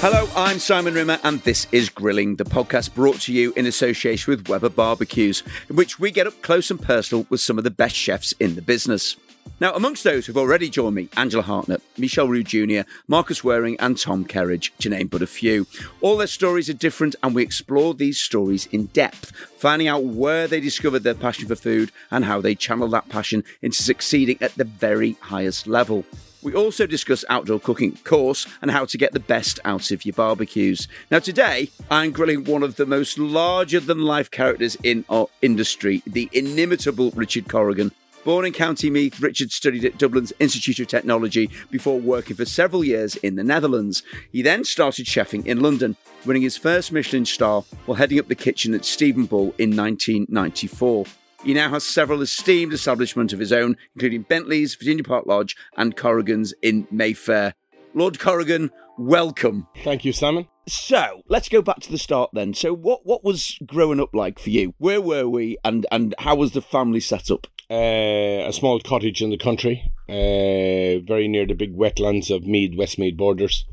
Hello, I'm Simon Rimmer, and this is Grilling, the podcast brought to you in association with Weber Barbecues, in which we get up close and personal with some of the best chefs in the business. Now, amongst those who've already joined me, Angela Hartnett, Michel Roux Jr., Marcus Wareing, and Tom Kerridge, to name but a few. All their stories are different, and we explore these stories in depth, finding out where they discovered their passion for food and how they channel that passion into succeeding at the very highest level. We also discuss outdoor cooking, of course, and how to get the best out of your barbecues. Now, today, I'm grilling one of the most larger than life characters in our industry, the inimitable Richard Corrigan. Born in County Meath, Richard studied at Dublin's Institute of Technology before working for several years in the Netherlands. He then started chefing in London, winning his first Michelin star while heading up the kitchen at Stephen Bull in 1994. He now has several esteemed establishments of his own, including Bentley's, Virginia Park Lodge, and Corrigan's in Mayfair. Lord Corrigan, welcome. Thank you, Simon. So let's go back to the start then. So what what was growing up like for you? Where were we, and and how was the family set up? Uh, a small cottage in the country, uh, very near the big wetlands of Meath, Westmeath borders.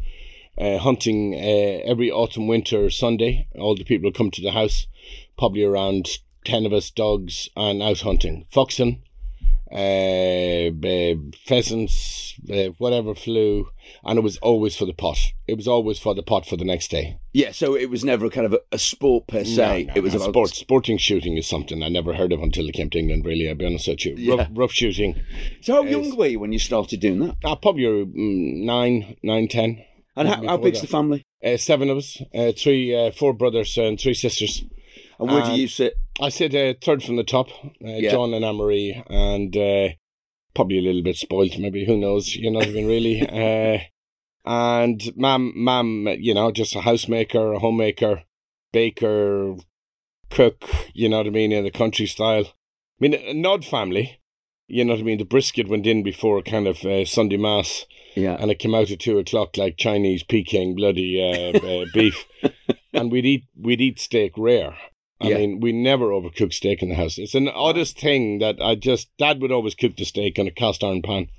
Uh, hunting uh, every autumn, winter, Sunday. All the people come to the house, probably around 10 of us dogs and out hunting. Foxing, uh, uh, pheasants, uh, whatever flew, and it was always for the pot. It was always for the pot for the next day. Yeah, so it was never kind of a, a sport per se. No, no, it was no. about sport. Sporting shooting is something I never heard of until I came to England. Really, I'll be honest with you. Yeah. Rough, rough shooting. So how young were you when you started doing that? Uh, probably mm, nine, nine, ten. And how, how big's that. the family? Uh, seven of us, uh, three, uh, four brothers and three sisters. And where do you sit? I said uh, third from the top, uh, Yeah. John and Anne-Marie, and uh, probably a little bit spoiled, maybe, who knows, you know what I mean, really. Uh, and mum, mum, you know, just a housemaker, a homemaker, baker, cook, you know what I mean, in the country style. I mean, an odd family, you know what I mean, the brisket went in before kind of uh, Sunday Mass, Yeah. and it came out at two o'clock like Chinese Peking bloody uh, uh, beef, and we'd eat we'd eat steak rare. I Yeah. mean, we never overcook steak in the house. It's an oddest thing that I just Dad would always cook the steak on a cast iron pan,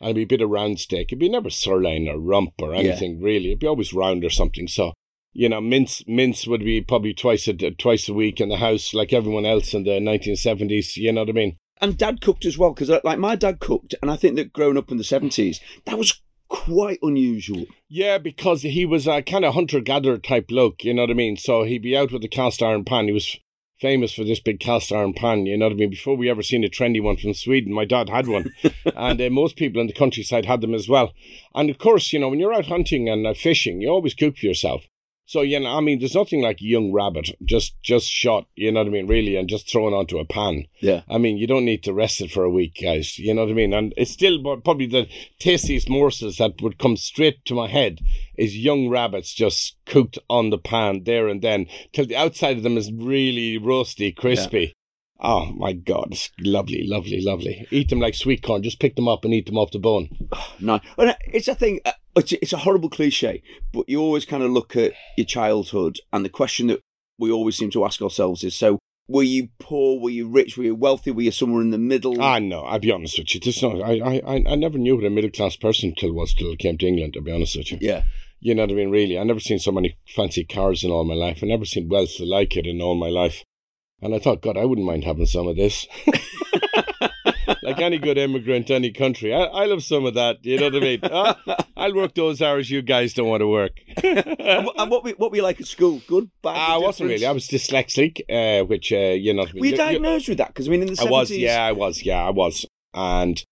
and it'd be a bit of round steak. It'd be never sirloin or rump or anything really. It'd be always round or something. So. You know, mince mince would be probably twice a twice a week in the house, like everyone else in the nineteen seventies. You know what I mean? And dad cooked as well, because uh, like my dad cooked, and I think that growing up in the 70s, that was quite unusual. Yeah, because he was a kind of hunter gatherer type bloke, you know what I mean? So he'd be out with the cast iron pan. He was famous for this big cast iron pan, you know what I mean? Before we ever seen a trendy one from Sweden, my dad had one. and uh, most people in the countryside had them as well. And of course, you know, when you're out hunting and uh, fishing, you always cook for yourself. So, you know, I mean, there's nothing like young rabbit just just shot, you know what I mean, really, and just thrown onto a pan. Yeah. I mean, you don't need to rest it for a week, guys. You know what I mean? And it's still probably the tastiest morsels that would come straight to my head is young rabbits just cooked on the pan there and then till the outside of them is really roasty, crispy. Oh my God, it's lovely, lovely, lovely. Eat them like sweet corn. Just pick them up and eat them off the bone. No, it's a thing. Uh, It's it's a horrible cliche, but you always kind of look at your childhood, and the question that we always seem to ask ourselves is: so, were you poor? Were you rich? Were you wealthy? Were you somewhere in the middle? Ah, no, I'll be honest with you. There's no, I, I, I- I never knew what a middle class person till was till I came to England. To be honest with you. yeah, You know what I mean? Really, I never seen so many fancy cars in all my life. I never seen wealth like it in all my life. And I thought, God, I wouldn't mind having some of this. like any good immigrant, any country, I, I'll have some of that. You know what I mean? Ah, I'll work those hours you guys don't want to work. and, what- and what we what were you like at school? Good, bad? I wasn't really. I was dyslexic, uh, which uh, you know. what I mean? Were you You- you- diagnosed with that? Because I mean, in the I was, yeah, I was, yeah, I was, and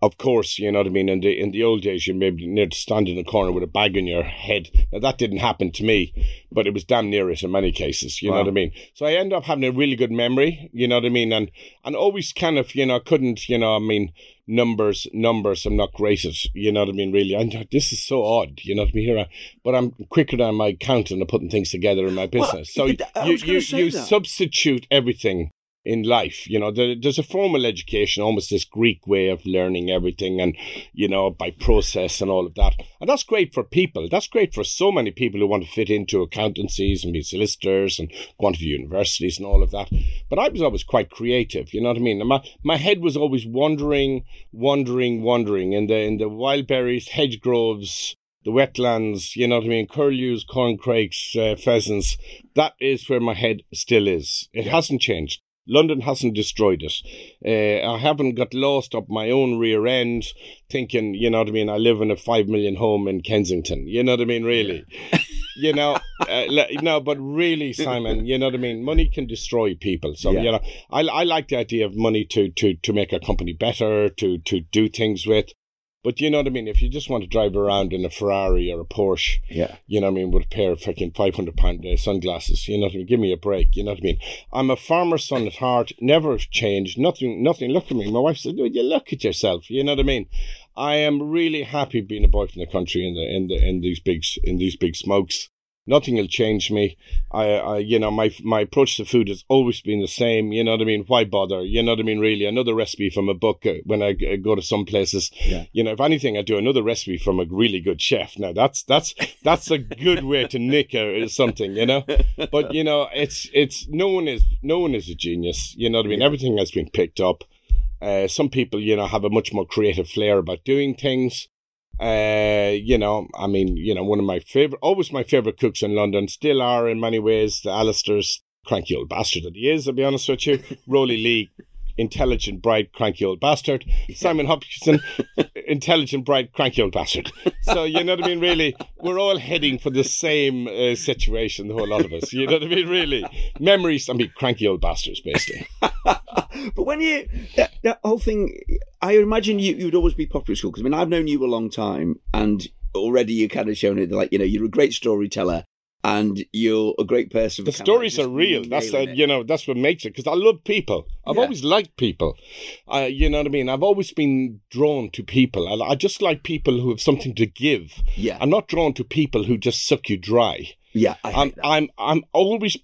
of course, you know what I mean. In the in the old days, you maybe near to stand in the corner with a bag on your head. Now that didn't happen to me, but it was damn near it in many cases. You know what I mean. So I end up having a really good memory. You know what I mean, and and always kind of you know couldn't you know I mean numbers numbers. I'm not great at you know what I mean. Really, and this is so odd. You know what I mean. Here, I, but I'm quicker than my accountant at putting things together in my business. so yeah, you you you, you substitute everything in life. You know, there, there's a formal education, almost this Greek way of learning everything and, you know, by process and all of that. And that's great for people. That's great for so many people who want to fit into accountancies and be solicitors and go on to universities and all of that. But I was always quite creative, you know what I mean? And my, my head was always wandering, wandering, wandering in the, in the wild berries, hedge groves, the wetlands, you know what I mean, curlews, corncrakes, uh, pheasants. That is where my head still is. It hasn't changed. London hasn't destroyed it. Uh, I haven't got lost up my own rear end thinking, you know what I mean, I live in a five million home in Kensington. You know what I mean, really? you know, uh, no, but really, Simon, you know what I mean? Money can destroy people. So, yeah. you know, I, I like the idea of money to, to, to make a company better, to, to do things with. But you know what I mean? If you just want to drive around in a Ferrari or a Porsche, yeah, you know what I mean, with a pair of fucking five hundred pound uh, sunglasses, you know what I mean? Give me a break. You know what I mean? I'm a farmer's son at heart. Never changed. Nothing. Nothing. Look at me. My wife said, "Would you look at yourself?" You know what I mean? I am really happy being a boy from the country in the in the in these big in these big smokes nothing will change me. I, I, you know, my my approach to food has always been the same. You know what I mean? Why bother? You know what I mean? Really, another recipe from a book uh, when I go to some places. Yeah. You know, if anything, I do another recipe from a really good chef. Now that's that's that's a good way to nick a, something. You know, but you know, it's it's no one is no one is a genius. You know what I mean? Yeah. Everything has been picked up. Uh, some people, you know, have a much more creative flair about doing things. Uh, you know, I mean, you know, one of my favorite, always my favorite cooks in London, still are in many ways. The Alistair's cranky old bastard that he is, I'll be honest with you. Rowley Leigh, intelligent, bright, cranky old bastard. Simon Hopkinson, intelligent, bright, cranky old bastard. So, you know what I mean? Really, we're all heading for the same uh, situation, the whole lot of us. You know what I mean? Really. Memories, I mean, cranky old bastards, basically. but when you that, that whole thing, I imagine you you'd always be popular at school because I mean I've known you a long time, and already you kind of shown it like you know you're a great storyteller and you're a great person. The stories are real. That's you know that's what makes it because I love people. I've yeah. always liked people. Uh, you know what I mean. I've always been drawn to people. I, I, just like people who have something to give. Yeah, I'm not drawn to people who just suck you dry. Yeah, I am I'm, I'm I'm always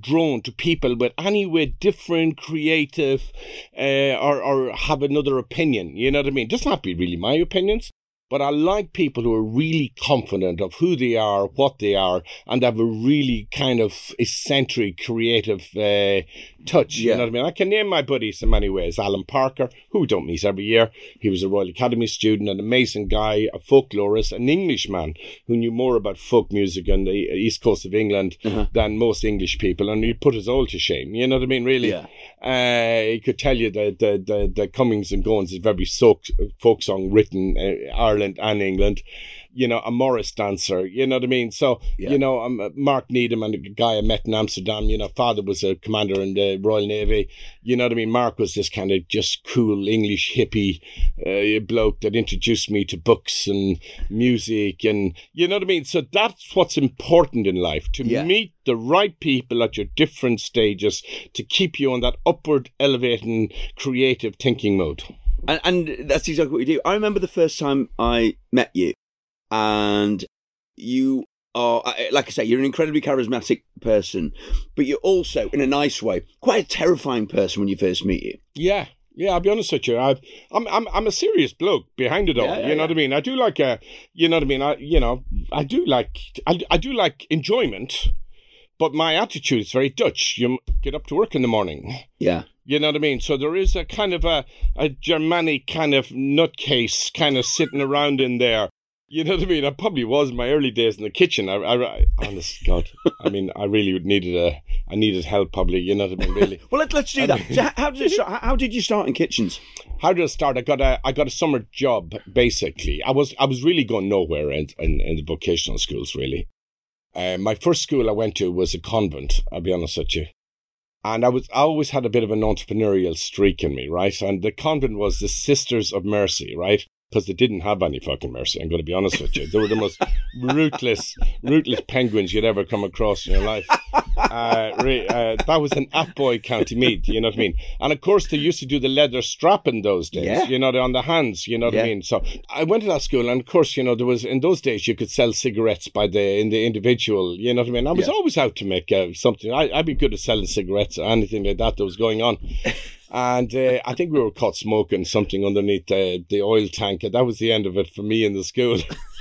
drawn to people with anyway different, creative, uh, or or have another opinion. You know what I mean? Have to be really my opinions. But I like people who are really confident of who they are, what they are, and have a really kind of eccentric, creative uh, touch. Yeah. You know what I mean? I can name my buddies in many ways. Alan Parker, who we don't meet every year. He was a Royal Academy student, an amazing guy, a folklorist, an Englishman who knew more about folk music on the east coast of England uh-huh. than most English people, and he put us all to shame. You know what I mean? Really, yeah. Uh, he could tell you the the the, the comings and goings. Of every folk, folk song written uh, Ireland and England you know, a Morris dancer, you know what I mean? So, yeah. you know, um, Mark Needham and a guy I met in Amsterdam, you know, father was a commander in the Royal Navy. You know what I mean? Mark was this kind of just cool English hippie uh, bloke that introduced me to books and music and, you know what I mean? So that's what's important in life, to yeah. meet the right people at your different stages to keep you on that upward elevating creative thinking mode. And, and, that's exactly what you do. I remember the first time I met you and you are, like I say, you're an incredibly charismatic person, but you're also, in a nice way, quite a terrifying person when you first meet you. Yeah. Yeah, I'll be honest with you. I, I'm I'm I'm a serious bloke behind it all. Yeah, yeah, you know yeah. what I mean. I do like a, you know what I mean. I you know I do like I, I do like enjoyment, but my attitude is very Dutch. You get up to work in the morning. Yeah. You know what I mean? So there is a kind of a, a Germanic kind of nutcase kind of sitting around in there you know what I mean? I probably was in my early days in the kitchen. I, I, honest God, I mean, I really needed a, I needed help. Probably, you know what I mean? Really. well, let, us do that. So how did you start? How did you start in kitchens? How did I start? I got a, I got a summer job. Basically, I was, I was really going nowhere in, in, in the vocational schools. Really, uh, my first school I went to was a convent. I'll be honest with you. And I was, I always had a bit of an entrepreneurial streak in me, right? And the convent was the Sisters of Mercy, right? Because they didn't have any fucking mercy. I'm going to be honest with you. They were the most ruthless, ruthless penguins you'd ever come across in your life. Uh, uh, that was an Athboy County Meath, you know what I mean? And of course, they used to do the leather strap in those days, yeah. you know, on the hands, you know what yeah. I mean? So I went to that school, and of course, you know, there was in those days you could sell cigarettes by the in the individual, you know what I mean? I was yeah. always out to make uh, something. I, I'd be good at selling cigarettes or anything like that that was going on. And uh, I think we were caught smoking something underneath the, the oil tank, and that was the end of it for me in the school.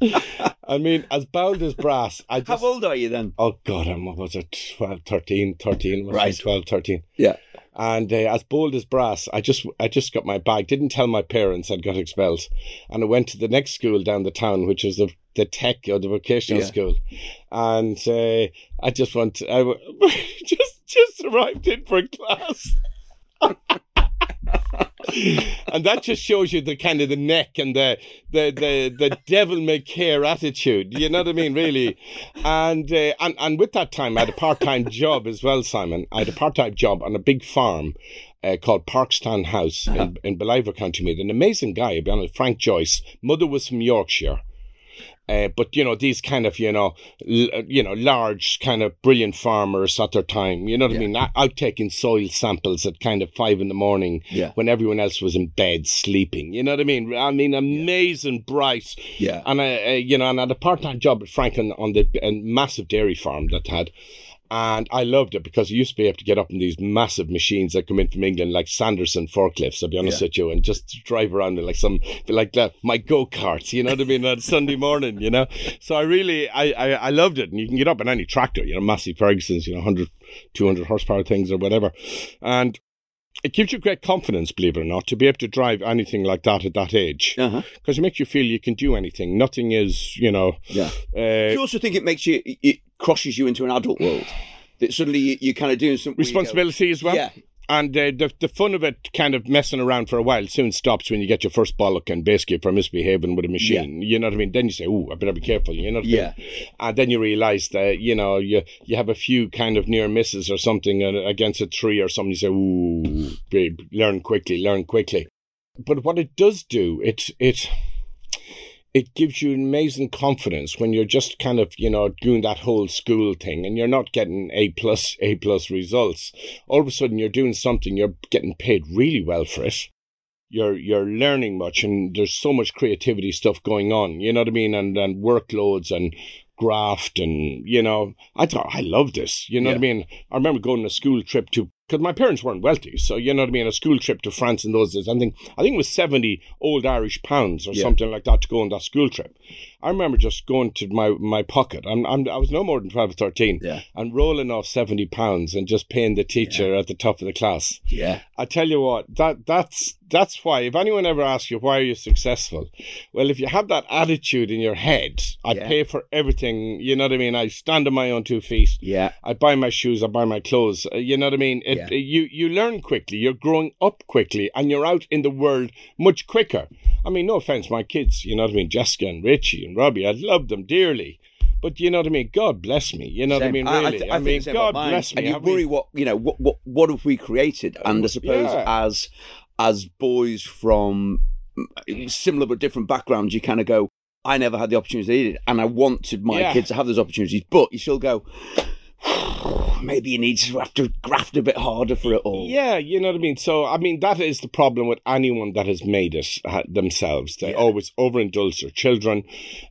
I mean, as bold as brass. I just, How old are you then? Oh, God, I'm, what was it 12, 13, 13, Right. 12, 13. Yeah. And uh, as bold as brass, I just I just got my bag. Didn't tell my parents I'd got expelled, and I went to the next school down the town, which is the the tech or the vocational Yeah. school, and uh, I just went. I just just arrived in for class. and that just shows you the kind of the neck and the the the, the devil may care attitude. You know what I mean, really. And uh, and and with that time, I had a part time job as well, Simon. I had a part time job on a big farm. Uh, called Parkstown House in, in Ballivor County Meath. An amazing guy, honest, Frank Joyce. Mother was from Yorkshire. Uh, but you know these kind of you know l- you know large kind of brilliant farmers at their time. You know what I mean? Out- Out taking soil samples at kind of five in the morning Yeah. when everyone else was in bed sleeping. You know what I mean? I mean, amazing, bright. Yeah. And I, uh, you know, and I had a part-time job at Franklin on the a massive dairy farm that had. And I loved it because you used to be able to get up in these massive machines that come in from England, like Sanderson forklifts, I'll be honest Yeah. with you, and just drive around in like some, like that, my go-karts, you know what I mean, on Sunday morning, you know? So I really, I, I, I loved it. And you can get up in any tractor, you know, Massey Ferguson's, you know, 100, 200 horsepower things or whatever. And it gives you great confidence, believe it or not, to be able to drive anything like that at that age. Uh. Because it makes you feel you can do anything. Nothing is, you know, Yeah. Do uh, you also think it makes you, it crosses you into an adult world? That suddenly you, you're kind of doing some responsibility as well. Yeah. And uh, the the fun of it, kind of messing around for a while, soon stops when you get your first bollock and basically for misbehaving with a machine. Yeah. You know what I mean? Then you say, "Oh, I better be careful." You know what I Yeah. mean? And then you realise that you know you you have a few kind of near misses or something uh, against a tree or something. You say, "Ooh, babe, learn quickly, learn quickly." But what it does do, it it it gives you amazing confidence when you're just kind of you know doing that whole school thing and you're not getting a plus a plus results. All of a sudden you're doing something you're getting paid really well for it. You're you're learning much and there's so much creativity stuff going on you know what i mean? And and workloads and graft and you know i thought i love this you know what i mean? I remember going on a school trip to because my parents weren't wealthy so you know what i mean a school trip to france in those days i think i think it was 70 old irish pounds or Yeah. something like that to go on that school trip i remember just going to my my pocket i'm, I'm i was no more than 12 or 13 Yeah. and rolling off 70 pounds and just paying the teacher at the top of the class Yeah. I tell you what, that that's that's why. If anyone ever asks you why are you successful, well, if you have that attitude in your head, I Yeah. pay for everything. You know what I mean? I stand on my own two feet. Yeah. I buy my shoes. I buy my clothes. uh, You know what I mean? It, Yeah. You you learn quickly. You're growing up quickly, and you're out in the world much quicker. I mean, no offense, my kids. You know what I mean? Jessica and Richie and Robbie. I love them dearly. But you know what I mean? God bless me. You know what I mean? Really? th- I, think mean, same God bless me. And you worry what you know. What what what have we created? And I suppose Yeah. as as boys from mm, similar but different backgrounds, you kind of go. I never had the opportunities they it, and I wanted my Yeah. kids to have those opportunities. But you still go. Maybe you need to have to graft a bit harder for it all. Yeah, you know what I mean. So, I mean, that is the problem with anyone that has made it uh, themselves. They Yeah. always overindulge their children,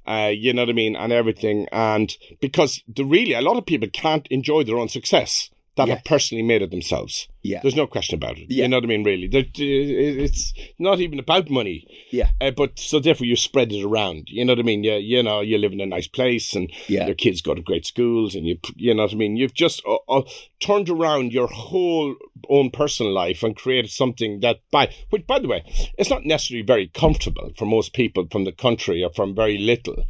uh, you know what I mean, and everything. And because the really, a lot of people can't enjoy their own success that Yes. have personally made it themselves. Yeah. There's no question about it. Yeah. You know what I mean, really. It's not even about money. Yeah. Uh, but so therefore you spread it around. You know what I mean? You, you know, you live in a nice place and Yeah. your kids go to great schools and you, you know what I mean? You've just uh, uh, turned around your whole own personal life and created something that by, which by the way, it's not necessarily very comfortable for most people from the country or from very little.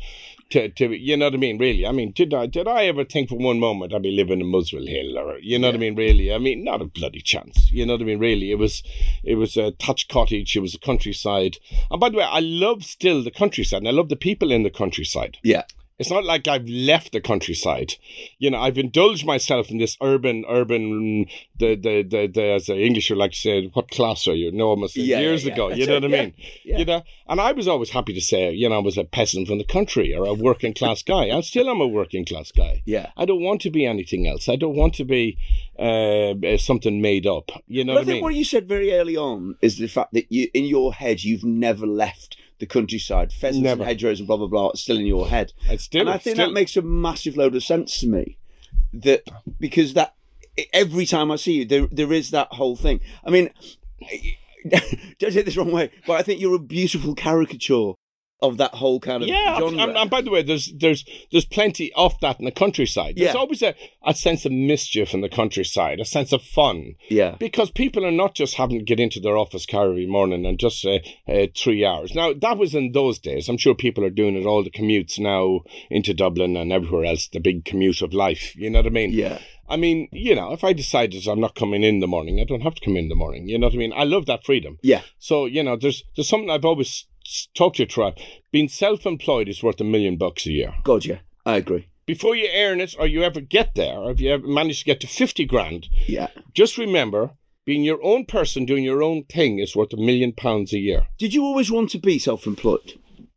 To, to you know what I mean? Really, I mean, did I did I ever think for one moment I'd be living in Muswell Hill or you know what I mean? Really, I mean, not a bloody chance. You know what I mean? Really, it was it was a touch cottage. It was a countryside. And by the way, I love still the countryside, and I love the people in the countryside. Yeah. It's not like I've left the countryside. You know, I've indulged myself in this urban, urban, the, the, the, the as the English would like to say, what class are you? No, almost Yeah, years yeah, ago. yeah. You know what I mean? You know, and I was always happy to say, you know, I was a peasant from the country or a working class guy. I still am a working class guy. Yeah. I don't want to be anything else. I don't want to be uh, something made up. You know But I what I think mean? what you said very early on is the fact that you, in your head, you've never left the countryside. Pheasants Never. and hedgerows and blah blah blah still in your head. It's still, and I think still, that makes a massive load of sense to me. That because that every time I see you, there there is that whole thing. I mean, don't take this wrong way, but I think you're a beautiful caricature of that whole kind of yeah, genre. and, and by the way, there's there's there's plenty of that in the countryside. There's Yeah. always a, a sense of mischief in the countryside, a sense of fun. yeah, Because people are not just having to get into their office car every morning and just uh, uh, three hours. Now, that was in those days. I'm sure people are doing it, all the commutes now into Dublin and everywhere else, the big commute of life. You know what I mean? yeah, I mean, you know, if I decided I'm not coming in the morning, I don't have to come in the morning. You know what I mean? I love that freedom. yeah. So, you know, there's there's something I've always s- talked to you throughout. Being self-employed is worth a million bucks a year. God, yeah, I agree. Before you earn it or you ever get there, or if you ever manage to get to 50 grand, Yeah. just remember, being your own person doing your own thing is worth a million pounds a year. Did you always want to be self-employed?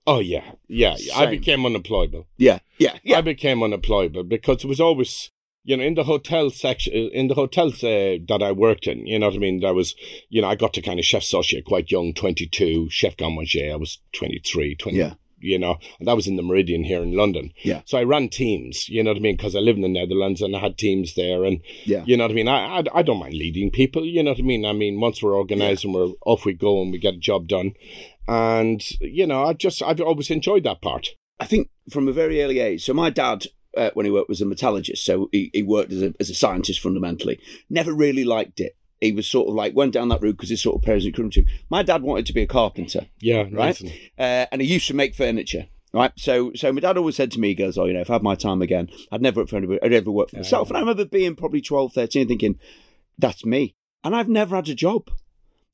Oh, yeah. Yeah. I became unemployable. Yeah, yeah, yeah. I became unemployable because it was always, you know, in the hotel section, in the hotels uh, that I worked in, you know what I mean? That was, you know, I got to kind of chef associate quite young, 22, chef garde-manger, I was 23, 20, Yeah. you know, and that was in the Meridien here in London. Yeah. So I ran teams, you know what I mean? Because I live in the Netherlands and I had teams there and, Yeah. you know what I mean? I, I, I don't mind leading people, you know what I mean? I mean, once we're organized and we're off we go and we get a job done. And, you know, I just, I've always enjoyed that part. I think from a very early age. So my dad, uh, when he worked, was a metallurgist. So he, he worked as a, as a scientist fundamentally. Never really liked it. He was sort of like went down that route because his sort of parents encouraged him to. My dad wanted to be a carpenter, Yeah. right? Uh, and he used to make furniture. Right, so so my dad always said to me, he goes, "Oh, you know, if I had my time again, I'd never work for anybody. I'd ever work for myself." And I remember being probably 12, 13, thinking, "That's me." And I've never had a job.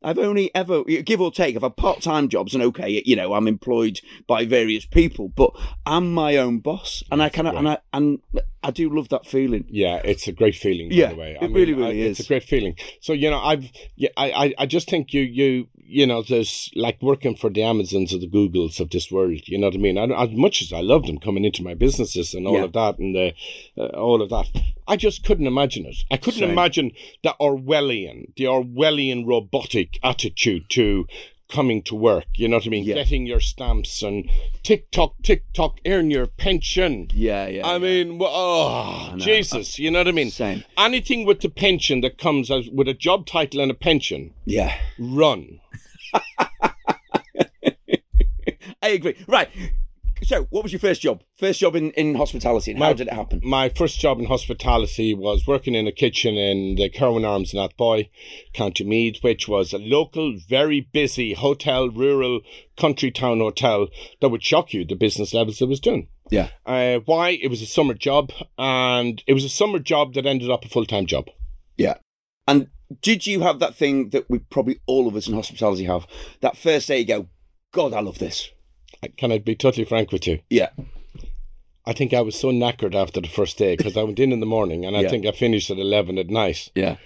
I've only ever, give or take, I've had part time jobs, and okay, you know, I'm employed by various people, but I'm my own boss, and I kind of, and I, and I do love that feeling. Yeah, it's a great feeling. By Yeah, the way, it really, really It's is. a great feeling. So you know, I've, yeah, I, I, I just think you, you, you know, there's like working for the Amazons or the Googles of this world. You know what I mean? I, as much as I love them coming into my businesses and all Yeah. of that and the, uh, all of that, I just couldn't imagine it. I couldn't Same. imagine the Orwellian, the Orwellian robotic attitude to coming to work. You know what I mean? Yeah. Getting your stamps and tick tock, tick tock, earn your pension. Yeah, yeah. I yeah. mean, oh, know. Jesus, you know what I mean? Same. Anything with the pension that comes as, with a job title and a pension, yeah, run. I agree. Right. So, what was your first job? First job in, in hospitality, and how did it happen? My first job in hospitality was working in a kitchen in the Kerwin Arms in Athboy, County Meath, which was a local, very busy hotel, rural country town hotel that would shock you the business levels it was doing. Yeah. Uh, why? It was a summer job, and it was a summer job that ended up a full time job. Yeah. And did you have that thing that we probably all of us in hospitality have? That first day you go, God, I love this. Can I be totally frank with you? Yeah. I think I was so knackered after the first day because I went in in the morning and I Yeah. think I finished at 11 at night. Yeah.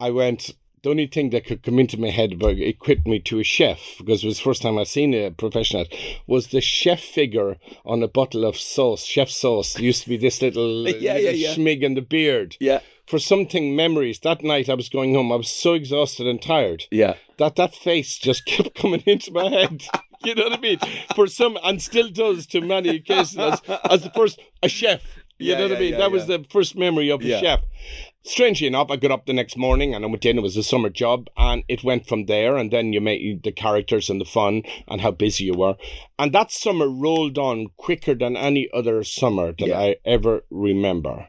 I went, the only thing that could come into my head about equip me to a chef, because it was the first time I'd seen a professional, was the chef figure on a bottle of sauce, chef sauce. It used to be this little, Yeah, little yeah, schmig in the beard. Yeah. For something memories, that night I was going home, I was so exhausted and tired Yeah. that that face just kept coming into my head. You know what I mean? For some, and still does to many cases as, as the first, a chef. You Yeah, know what yeah, I mean? yeah, that was the first memory of a chef. Strangely enough, I got up the next morning and I went in. It was a summer job, and it went from there. And then you met the characters and the fun and how busy you were. And that summer rolled on quicker than any other summer that. I ever remember.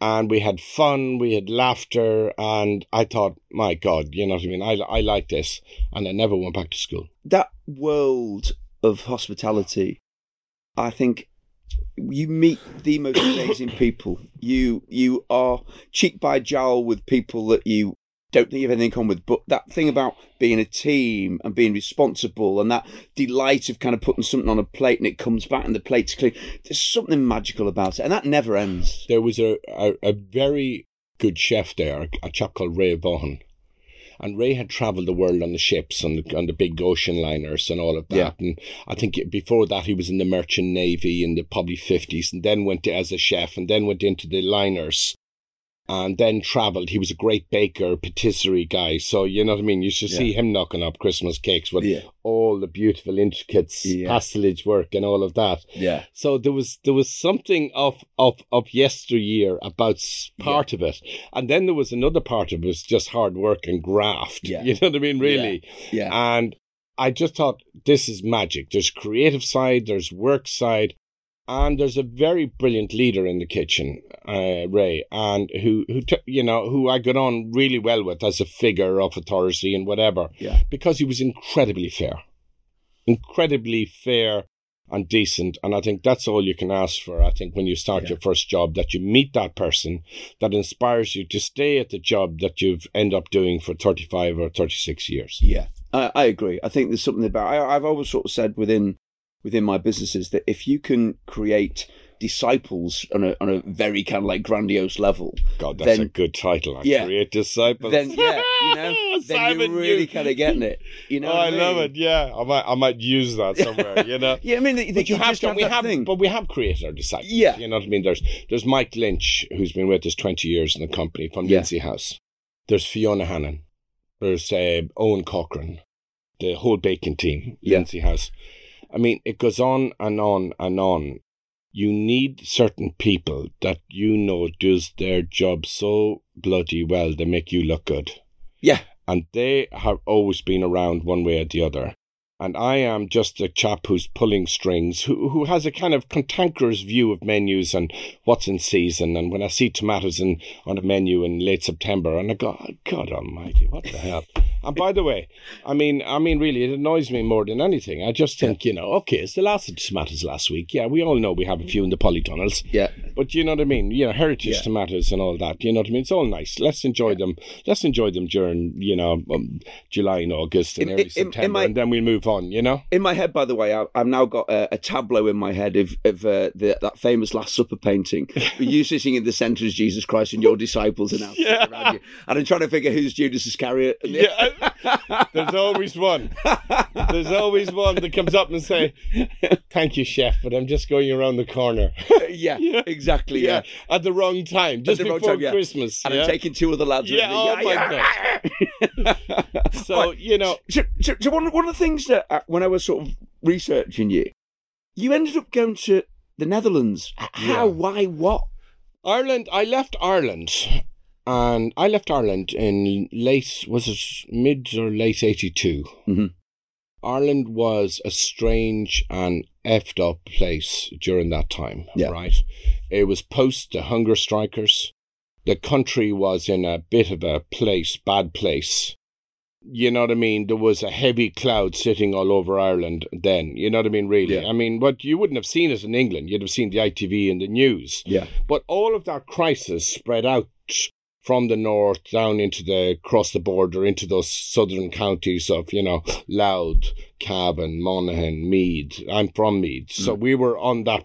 And we had fun, we had laughter, and I thought, my God, you know what I mean? I, I like this. And I never went back to school. That world of hospitality, I think you meet the most amazing people. You you are cheek by jowl with people that you don't think you have anything in common with. But that thing about being a team and being responsible and that delight of kind of putting something on a plate and it comes back and the plate's clean. There's something magical about it, and that never ends. There was a, a, a very good chef there, a chap called Ray Vaughan. And Ray had travelled the world on the ships and the, on the big ocean liners and all of that. Yeah. And I think before that he was in the merchant navy in the probably fifties, and then went to, as a chef, and then went into the liners, and then travelled. He was a great baker, patisserie guy. So you know what I mean. You should see him knocking up Christmas cakes with Yeah. all the beautiful intricates, Yeah. pastillage work, and all of that. Yeah, So there was there was something of of of yesteryear about part of it, and then there was another part of it was just hard work and graft. Yeah. You know what I mean? Really, yeah, and I just thought this is magic. There's creative side, there's work side, and there's a very brilliant leader in the kitchen, uh, Ray, and who who t- you know who I got on really well with as a figure of authority and whatever. Yeah. because he was incredibly fair, incredibly fair and decent, and I think that's all you can ask for. I think when you start Yeah. your first job, that you meet that person that inspires you to stay at the job that you've end up doing for thirty five or thirty six years. Yeah, I, I agree. I think there's something about. I, I've always sort of said within within my businesses that if you can create disciples on a on a very kind of like grandiose level, God, that's Then- a good title. I Yeah. create disciples. then yeah, you know, then Simon you're really kind of getting it. You know, oh, I mean? love it. Yeah, I might, I might use that somewhere. You know. Yeah, I mean, you, But you, have to. have we have, thing. but we have created our disciples. Yeah. you know what I mean. There's there's Mike Lynch, who's been with us twenty years in the company from Yeah. Lindsay House. There's Fiona Hannon. There's uh, Owen Cochran, the whole baking team, Yeah. Lindsay House. I mean, it goes on and on and on. You need certain people that you know does their job so bloody well they make you look good yeah, and they have always been around one way or the other. And I am just a chap who's pulling strings, who who has a kind of cantankerous view of menus and what's in season. And when I see tomatoes in on a menu in late September, and I go, "Oh, God Almighty, what the hell? And by the way, I mean, I mean, really, it annoys me more than anything. I just think, you know, okay, it's the last of the tomatoes last week. Yeah, we all know we have a few in the polytunnels. yeah, But you know what I mean? You know, heritage Yeah. tomatoes and all that. You know what I mean? It's all nice. Let's enjoy them. Let's enjoy them during, you know, um, July and August and In- early in- in September, my- and then we'll move on, you know? In my head, by the way, I, I've now got a, a tableau in my head of, of uh, the, that famous Last Supper painting. with you sitting in the centre as Jesus Christ and your disciples are now Yeah. around you. And I'm trying to figure who's Judas Iscariot. Yeah. There's always one. There's always one that comes up and say, Thank you, chef, but I'm just going around the corner. yeah, exactly. Yeah. At the wrong time, just before time, yeah. Christmas. And yeah? I'm taking two of the lads with Yeah, me. oh my God. So, you know, So, so, so one, one of the things that uh, when I was sort of researching you, you ended up going to the Netherlands. How? Yeah. Why? What? Ireland, I left Ireland and I left Ireland in late, was it mid or late 82? Mhm. Ireland was a strange and effed up place during that time, Yeah. right? It was post the hunger strikers. The country was in a bit of a place, bad place. You know what I mean? There was a heavy cloud sitting all over Ireland then. You know what I mean? Really? Yeah. I mean, but you wouldn't have seen it in England. You'd have seen the ITV and the news. Yeah. But all of that crisis spread out from the north down into the across the border into those southern counties of you know Louth, Cavan, Monaghan, Meath. I'm from Meath, so mm. we were on that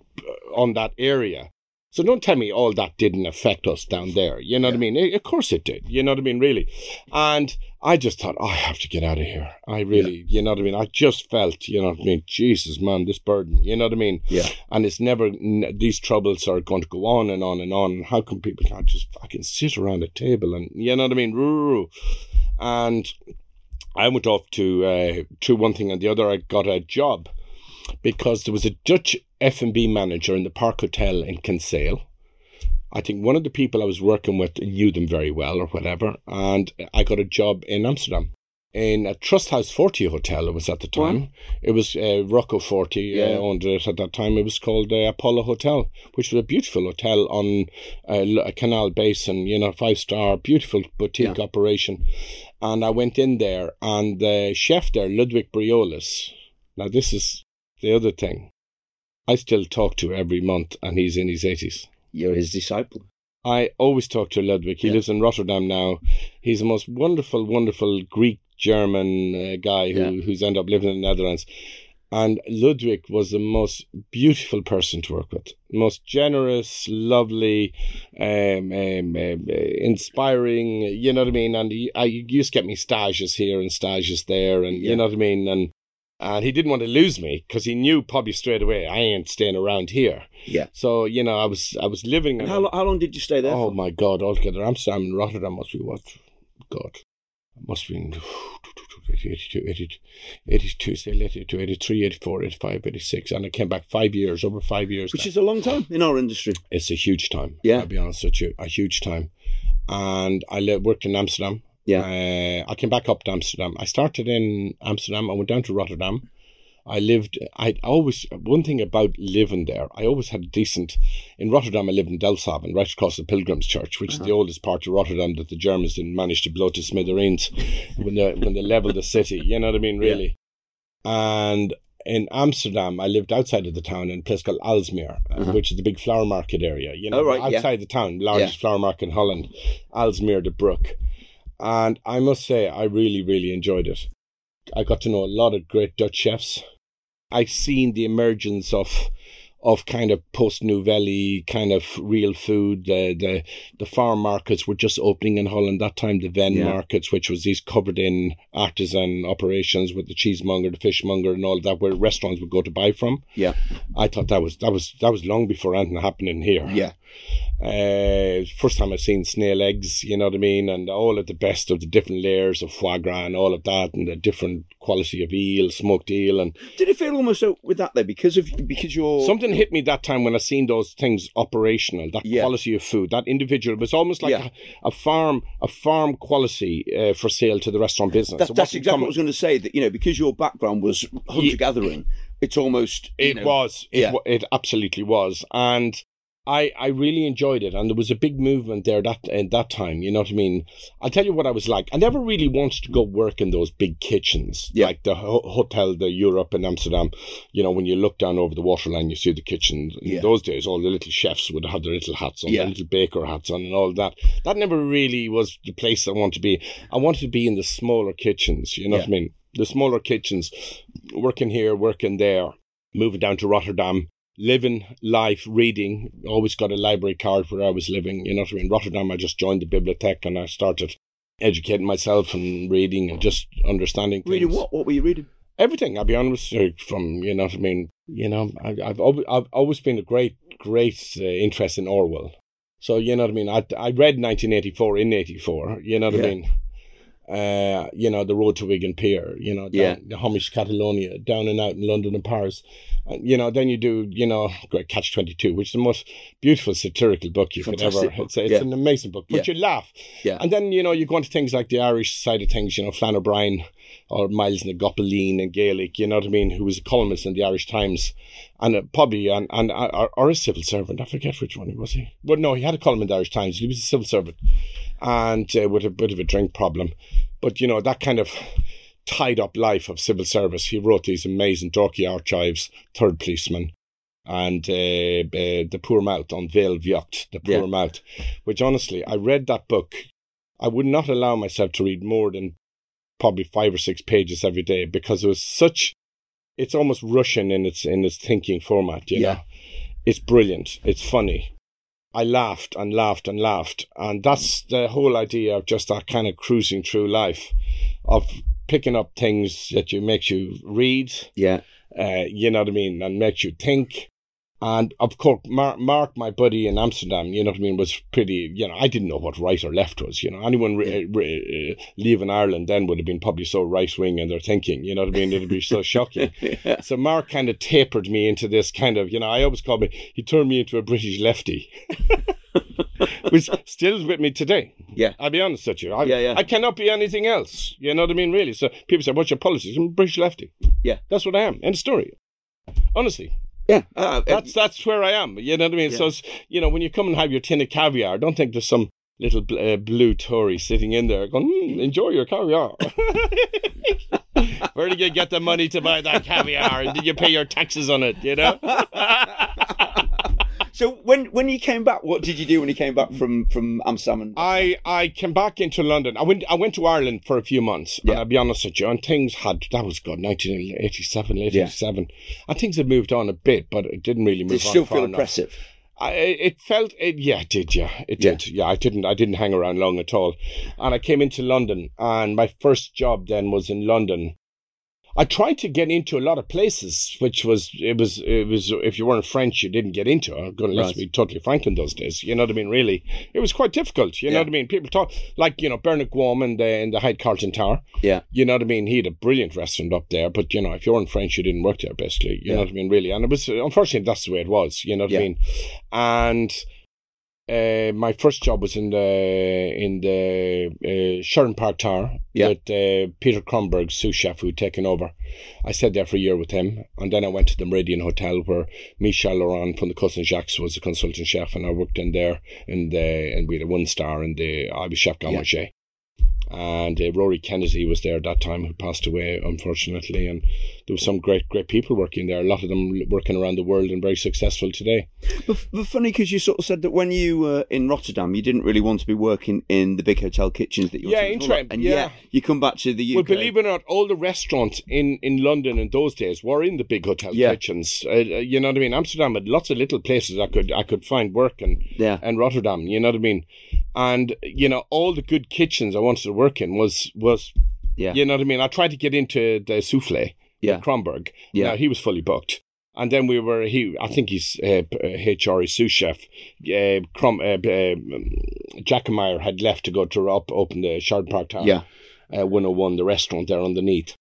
on that area. So don't tell me all that didn't affect us down there. You know what I mean? Eh, Of course it did. You know what I mean? Really. And I just thought, oh, I have to get out of here. I really, you know what I mean? I just felt, you know what I mean? Jesus, man, this burden. You know what I mean? Yeah. and it's never n- these troubles are going to go on and on and on. How come people can't just fucking sit around a table and you know what I mean? And I went off to uh, to one thing and the other. I got a job because there was a Dutch F and B manager in the Park Hotel in Kinsale. I think one of the people I was working with knew them very well or whatever, and I got a job in Amsterdam in a Trust House Forte hotel. It was at the time. It was uh, Rocco Forte Yeah. uh, owned it at that time. It was called uh, Apollo Hotel, which was a beautiful hotel on uh, a canal basin. You know, five star, beautiful boutique operation. And I went in there, and the chef there, Ludwig Briolis. Now this is the other thing. I still talk to every month, and he's in his eighties. You're his disciple. I always talk to Ludwig. He Yeah. lives in Rotterdam now. He's the most wonderful, wonderful Greek German uh, guy who, Yeah. who's ended up living in the Netherlands. And Ludwig was the most beautiful person to work with, most generous, lovely, um, um, um, inspiring. You know what I mean? And he, I used to get me stages here and stages there, and Yeah. you know what I mean. And and he didn't want to lose me because he knew probably straight away I ain't staying around here. Yeah. So you know, I was I was living. And how, lo- how long did you stay there? Oh for? my God! Altogether, Amsterdam and Rotterdam must be what? God, must be 82, 82, 82, say 82, 83, 84, 85, 86, and I came back five years, over five years. Which now. is a long time in our industry. it's a huge time. Yeah. I'll be honest with you, a huge time. And I worked in Amsterdam. Yeah. Uh, I came back up to Amsterdam. I started in Amsterdam. I went down to Rotterdam. I lived. I always one thing about living there. I always had a decent. In Rotterdam, I lived in Delfshaven, right across the Pilgrims Church, which Uh-huh. is the oldest part of Rotterdam that the Germans didn't manage to blow to smithereens when they when they leveled the city. You know what I mean? Really. And in Amsterdam, I lived outside of the town in a place called Aalsmeer, uh, which is the big flower market area. You know, Uh-huh. Oh, right, yeah. outside the town, largest flower market in Holland, Aalsmeer, the Brook. And I must say, I really, really enjoyed it. I got to know a lot of great Dutch chefs. I've seen the emergence of of kind of post nouvelle kind of real food. The the the farm markets were just opening in Holland that time. The Ven Yeah. markets, which was these covered in artisan operations with the cheesemonger, the fishmonger, and all that, where restaurants would go to buy from. Yeah. I thought that was that was that was long before anything happening here. Yeah. Uh, first time I've seen snail eggs, you know what I mean, and all of the best of the different layers of foie gras and all of that, and the different quality of eel, smoked eel, and Did it feel almost so with that there because of because you're something hit me that time when I seen those things operational. That Yeah. quality of food, that individual, it was almost like Yeah. a, a farm, a farm quality uh, for sale to the restaurant business. That's, It that's exactly coming- what I was going to say. That you know, because your background was hunter gathering, it's almost It know, was. It, yeah. it absolutely was. And I, I really enjoyed it. And there was a big movement there that at that time. You know what I mean? I'll tell you what I was like. I never really wanted to go work in those big kitchens, Yeah. like the ho- hotel, the Europe in Amsterdam. You know, when you look down over the waterline, you see the kitchen. In Yeah. those days, all the little chefs would have their little hats on, Yeah. their little baker hats on, and all that. That never really was the place I wanted to be. I wanted to be in the smaller kitchens. You know what I mean? The smaller kitchens, working here, working there, moving down to Rotterdam, living life, reading. Always got a library card where I was living. You know what I mean? Rotterdam, I just joined the bibliothèque and I started educating myself and reading and just understanding things. reading what? What were you reading? Everything, I'll be honest, from, you know what I mean? You know, I, I've, always, I've always been a great, great uh, interest in Orwell. So, you know what I mean? I, I read 1984 in 84, you know what Yeah. I mean? Uh, you know, the road to Wigan Pier, you know, down, Yeah. the Homish Catalonia, down and out in London and Paris. And, you know, then you do, you know, Catch 22, which is the most beautiful satirical book you Fantastic could ever. book, It's, it's yeah. an amazing book, but Yeah. you laugh. Yeah. And then, you know, you go into things like the Irish side of things, you know, Flann O'Brien or Myles na gCopaleen and Gaelic, you know what I mean, who was a columnist in the Irish Times and a probably, and, and or, or a civil servant. I forget which one he was. He? Well, no, he had a column in the Irish Times. He was a civil servant and uh, with a bit of a drink problem. But, you know, that kind of tied up life of civil service. He wrote these amazing Dalkey Archives, Third Policeman, and uh, uh, The Poor Mouth An Béal Bocht, The Poor Yeah. Mouth, which honestly, I read that book. I would not allow myself to read more than probably five or six pages every day because it was such. It's almost Russian in its in its thinking format. You Yeah. know, it's brilliant. It's funny. I laughed and laughed and laughed, and that's the whole idea of just that kind of cruising through life, of picking up things that you makes you read, Yeah. uh, you know what I mean, and makes you think. And of course, Mark, Mark, my buddy in Amsterdam, you know what I mean, was pretty, you know, I didn't know what right or left was. You know, anyone re- re- uh, leaving Ireland then would have been probably so right wing in their thinking, you know what I mean? It'd be so shocking. yeah. So Mark kind of tapered me into this kind of, you know, I always call me, he turned me into a British lefty, which still is with me today. Yeah. I'll be honest with you. I, Yeah, yeah. I cannot be anything else. You know what I mean, really? So people say, what's your politics? I'm British lefty. Yeah. That's what I am. End of story. Honestly, Yeah. Uh, that's that's where I am. You know what I mean? So, Yeah. it's, you know, when you come and have your tin of caviar, don't think there's some little uh, blue Tory sitting in there going, mm, enjoy your caviar. Where did you get the money to buy that caviar? And did you pay your taxes on it? You know? so when when you came back, what did you do when you came back from from Amsterdam? And, I I came back into London. I went I went to Ireland for a few months. Yeah. And I'll be honest with you, and things had that was good, nineteen eighty seven, late Yeah. And things had moved on a bit, but it didn't really move did it still feel enough. oppressive? I, it felt it yeah it did yeah it Yeah. did yeah I didn't I didn't hang around long at all and I came into London and my first job then was in London I tried to get into a lot of places which was it was it was if you weren't French you didn't get into uh, I'm going let's Right. be totally frank in those days you know what I mean really it was quite difficult you know what I mean people talk like you know Bernard Gaume and the in the Hyatt Carlton Tower Yeah. you know what I mean? He had a brilliant restaurant up there, but you know, if you weren't French, you didn't work there, basically. You Yeah. know what I mean? Really, and it was unfortunately that's the way it was. You know what Yeah. I mean? And uh, my first job was in the in the uh, Sheraton Park Tower Yeah. with uh, Peter Kronberg, sous chef, who'd taken over. I stayed there for a year with him, and then I went to the Meridien Hotel where Michel Lorain from the Côte Saint-Jacques was a consultant chef, and I worked in there, in the and we had a one star, and the I was chef garde and uh, Rory Kennedy was there at that time, who passed away unfortunately. And there was some great, great people working there. A lot of them working around the world and very successful today. But, but funny because you sort of said that when you were in Rotterdam, you didn't really want to be working in the big hotel kitchens that you Yeah, wanted to and yeah. you come back to the UK. Well, believe it or not, all the restaurants in, in London in those days were in the big hotel Yeah. kitchens. Uh, uh, you know what I mean? Amsterdam had lots of little places I could I could find work and Yeah. and Rotterdam. You know what I mean? And you know all the good kitchens I wanted to work in was was Yeah. you know what I mean. I tried to get into the souffle. Yeah. Kromberg. Yeah. Now, he was fully booked. And then we were he. I think he's uh, HR sous chef. Uh, Crum, uh, uh, Jackemeyer had left to go to up open the Sheraton Park Tower Yeah. uh, 101, the restaurant there underneath.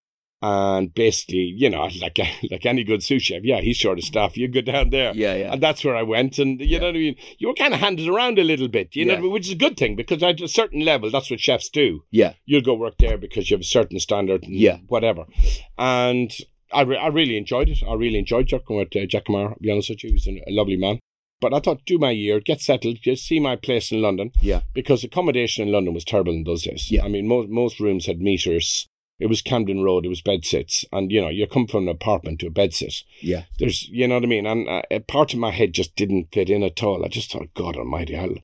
And basically, you know, like like any good sous chef, yeah, he's short of staff. You go down there. Yeah, yeah. And that's where I went. And you know what I mean? You were kind of handed around a little bit, you know, Yeah. I mean? which is a good thing because at a certain level, that's what chefs do. Yeah. You'll go work there because you have a certain standard and Yeah. whatever. And I, re- I really enjoyed it. I really enjoyed working with uh, Jack Kamara, to be honest with you. He was a, a lovely man. But I thought, do my year, get settled, just see my place in London Yeah. because accommodation in London was terrible in those days. Yeah. I mean, most most rooms had meters. It was Camden Road. It was bedsits. and you know, you come from an apartment to a bedsit. Yeah. There's, you know what I mean, and uh, a part of my head just didn't fit in at all. I just thought, God Almighty, hell,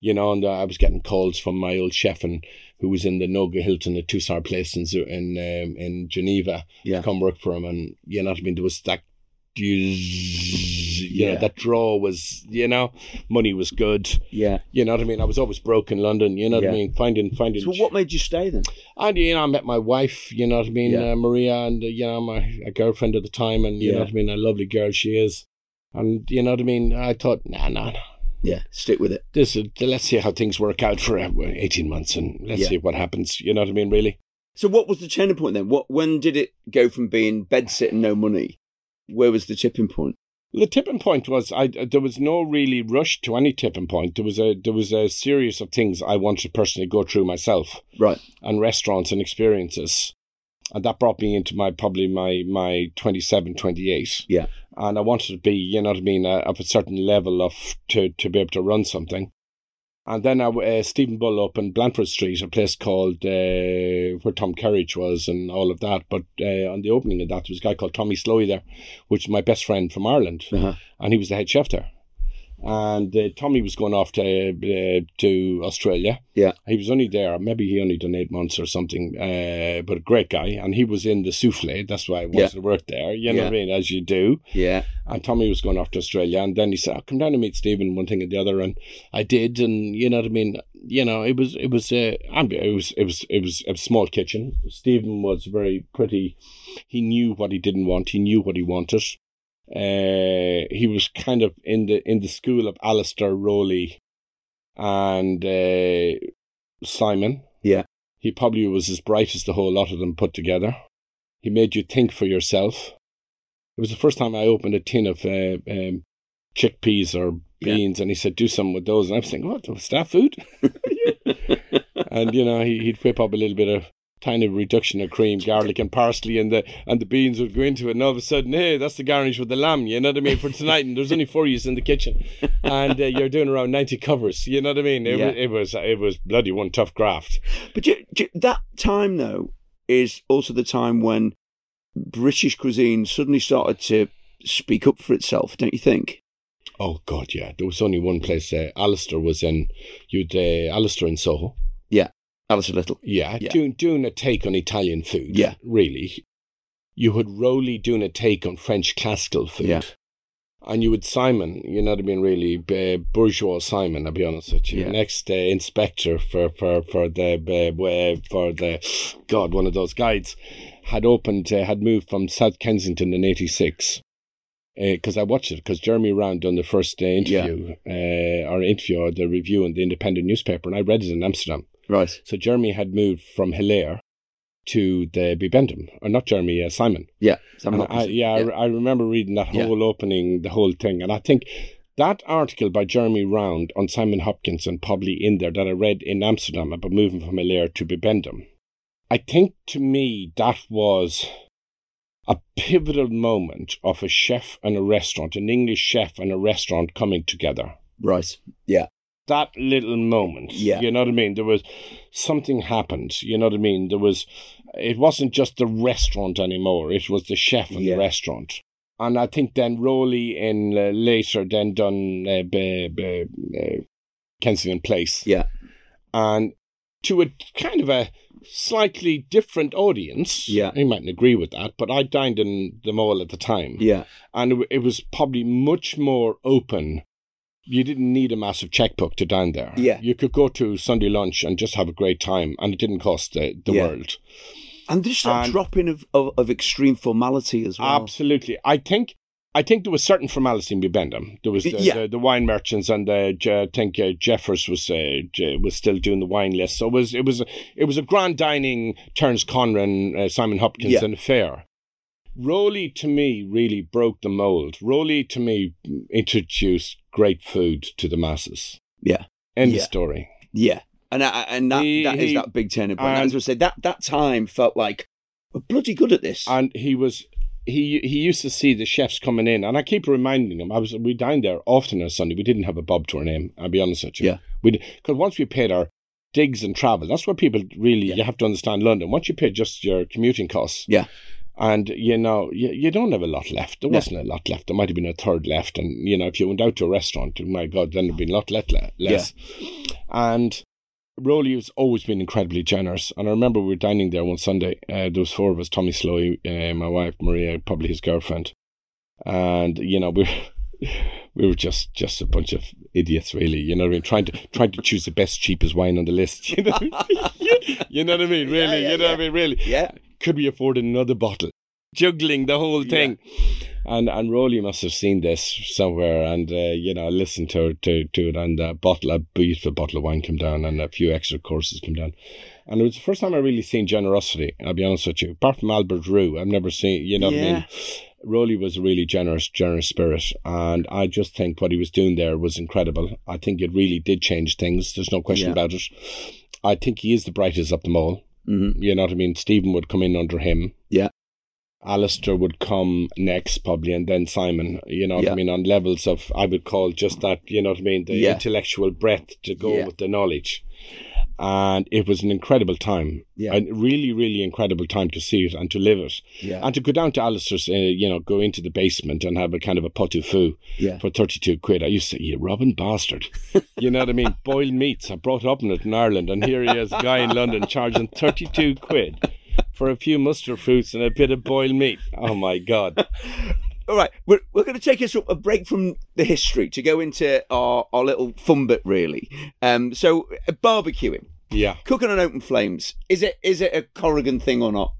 you know, and uh, I was getting calls from my old chef and who was in the Noga Hilton, a two star place in in um, in Geneva, Yeah. to come work for him, and you know what I mean. There was that. You Yeah. know that draw was you know money was good Yeah. you know what I mean? I was always broke in London. You know what I mean? Finding, finding. So what made you stay then? And you know, I met my wife. You know what I mean? Yeah. Uh, Maria, and uh, you know, my a girlfriend at the time, and you Yeah. know what I mean? A lovely girl she is. And you know what I mean? I thought, nah, nah, nah. Yeah. Stick with it. This, is, let's see how things work out for uh, eighteen months, and let's Yeah. see what happens. You know what I mean? Really? So what was the turning point then? What when did it go from being bed sit and no money? Where was the tipping point? The tipping point was I there was no really rush to any tipping point. There was a there was a series of things I wanted to personally go through myself. Right. and restaurants and experiences. And that brought me into my probably my my 27, 28. Yeah. And I wanted to be, you know what I mean, of a certain level of to, to be able to run something. And then I, uh, Stephen Bull up in Blandford Street, a place called uh, where Tom Kerridge was and all of that. But uh, on the opening of that, there was a guy called Tommy Sloy there, which is my best friend from Ireland. Uh-huh. And he was the head chef there. And uh, Tommy was going off to uh, to Australia. Yeah. He was only there, maybe he only done eight months or something, uh, but a great guy. And he was in the souffle. That's why I wanted Yeah. to work there, you know Yeah. what I mean, as you do. Yeah. And Tommy was going off to Australia. And then he said, I'll come down and meet Stephen, one thing and the other. And I did. And you know what I mean? You know, it was, it was, uh, it was, it was, it was a small kitchen. Stephen was very pretty. He knew what he didn't want. He knew what he wanted. Uh, he was kind of in the, in the school of Alistair Rowley and, uh, Simon. Yeah. He probably was as bright as the whole lot of them put together. He made you think for yourself. It was the first time I opened a tin of uh, um, chickpeas or Yeah. beans, and he said, "Do something with those." And I was thinking, "What? Was that food?" and you know, he, he'd whip up a little bit of tiny reduction of cream, garlic, and parsley, and the and the beans would go into it. And all of a sudden, hey, that's the garnish with the lamb. You know what I mean for tonight? And there's only four of you in the kitchen, and uh, you're doing around ninety covers. You know what I mean? It, Yeah. was, it was it was bloody one tough graft. But that time though is also the time when British cuisine suddenly started to speak up for itself, don't you think? Oh God, yeah. There was only one place. Uh, Alistair was in. You'd uh, Alistair in Soho. Alistair Little. Yeah, Yeah. Doing doing a take on Italian food. Yeah. really. You had Rowley doing a take on French classical food. Yeah. And you would Simon, you know what I mean, really uh, bourgeois Simon. I'll be honest with you. Yeah. Next uh, inspector for for for the uh, for the God, one of those guides had opened uh, had moved from South Kensington in '86 because I watched it because Jeremy Round done the first uh, interview uh, or interview or the review in the Independent newspaper, and I read it in Amsterdam. Right. So Jeremy had moved from Hilaire to the Bibendum, or not Jeremy, uh, Simon. Yeah. Sam And I, Hopkinson. yeah, I, I remember reading that Yeah. whole opening, the whole thing, and I think That article by Jeremy Round on Simon Hopkinson, probably in there, that I read in Amsterdam about moving from Hilaire to Bibendum. I think to me that was a pivotal moment of a chef and a restaurant, an English chef and a restaurant coming together. Right. Yeah. That little moment. Yeah. You know what I mean? There was something happened. You know what I mean? There was, it wasn't just the restaurant anymore. It was the chef and Yeah. the restaurant. And I think then Rowley in uh, later then done uh, b- b- uh, Kensington Place Yeah. and to a kind of a slightly different audience. Yeah. You mightn't agree with that, but I dined in the mall at the time. Yeah. And it, was probably much more open. You didn't need a massive checkbook to dine there. Yeah. You could go to Sunday lunch and just have a great time, and it didn't cost the, the Yeah. world. And just that And- drop in of, of, of extreme formality as well. Absolutely. I think I think there was certain formality in Bibendum. There was the, Yeah. the, the wine merchants, and the, I think uh, Jeffers was uh, was still doing the wine list. So it was it was it was a grand dining Terence Conran, uh, Simon Hopkins, Yeah. and affair. Rowley to me really broke the mold. Rowley to me introduced great food to the masses. Yeah. End Yeah. of story. Yeah. And I- and that, He- that is that big turning point. and- As I say, that, that time felt like we're bloody good at this. and he was he he used to see the chefs coming in, and I keep reminding him. I was we dined there often on Sunday. We didn't have a bob to our name. I'll be honest with you. Yeah. we because once we paid our digs and travel, that's what people really Yeah. you have to understand. London. Once you pay just your commuting costs, Yeah. and you know you, you don't have a lot left. There No. wasn't a lot left. There might have been a third left, and you know if you went out to a restaurant, my God, then there'd been a lot le- le- less. And Rowley has always been incredibly generous. And I remember we were dining there one Sunday. Uh, there was four of us, Tommy Sloy, uh, my wife, Maria, probably his girlfriend. And, you know, we we were just, just a bunch of idiots, really. You know what I mean? Trying to trying to choose the best, cheapest wine on the list. You know, you know what I mean? Really? yeah, you know yeah. what I mean? Really? yeah. Could we afford another bottle? Juggling the whole thing. And and Rowley must have seen this somewhere and, uh, you know, listened to, to, to it. And a bottle, a beautiful bottle of wine came down and a few extra courses came down. And it was the first time I really seen generosity, I'll be honest with you. Apart from Albert Roux, I've never seen, you know what I mean? Rowley was a really generous, generous spirit. And I just think what he was doing there was incredible. I think it really did change things. There's no question Yeah. about it. I think he is the brightest of them all. hmm You know what I mean? Stephen would come in under him. Yeah. Alistair would come next, probably, and then Simon. You know what Yeah. I mean? On levels of, I would call just that, you know what I mean? The Yeah. intellectual breadth to go Yeah. with the knowledge. And it was an incredible time. Yeah. A really, really incredible time to see it and to live it. Yeah. And to go down to Alistair's, uh, you know, go into the basement and have a kind of a pot au feu Yeah. for 32 quid. I used to say, you robbing bastard. you know what I mean? Boiled meats. I brought up in it in Ireland, and here he is, a guy in London, charging 32 quid for a few mustard fruits and a bit of boiled meat. Oh my God. All right, we're, we're going to take us up a break from the history to go into our, our little fun bit, really. Um, so, uh, barbecuing, Yeah. cooking on open flames, is it is it a Corrigan thing or not?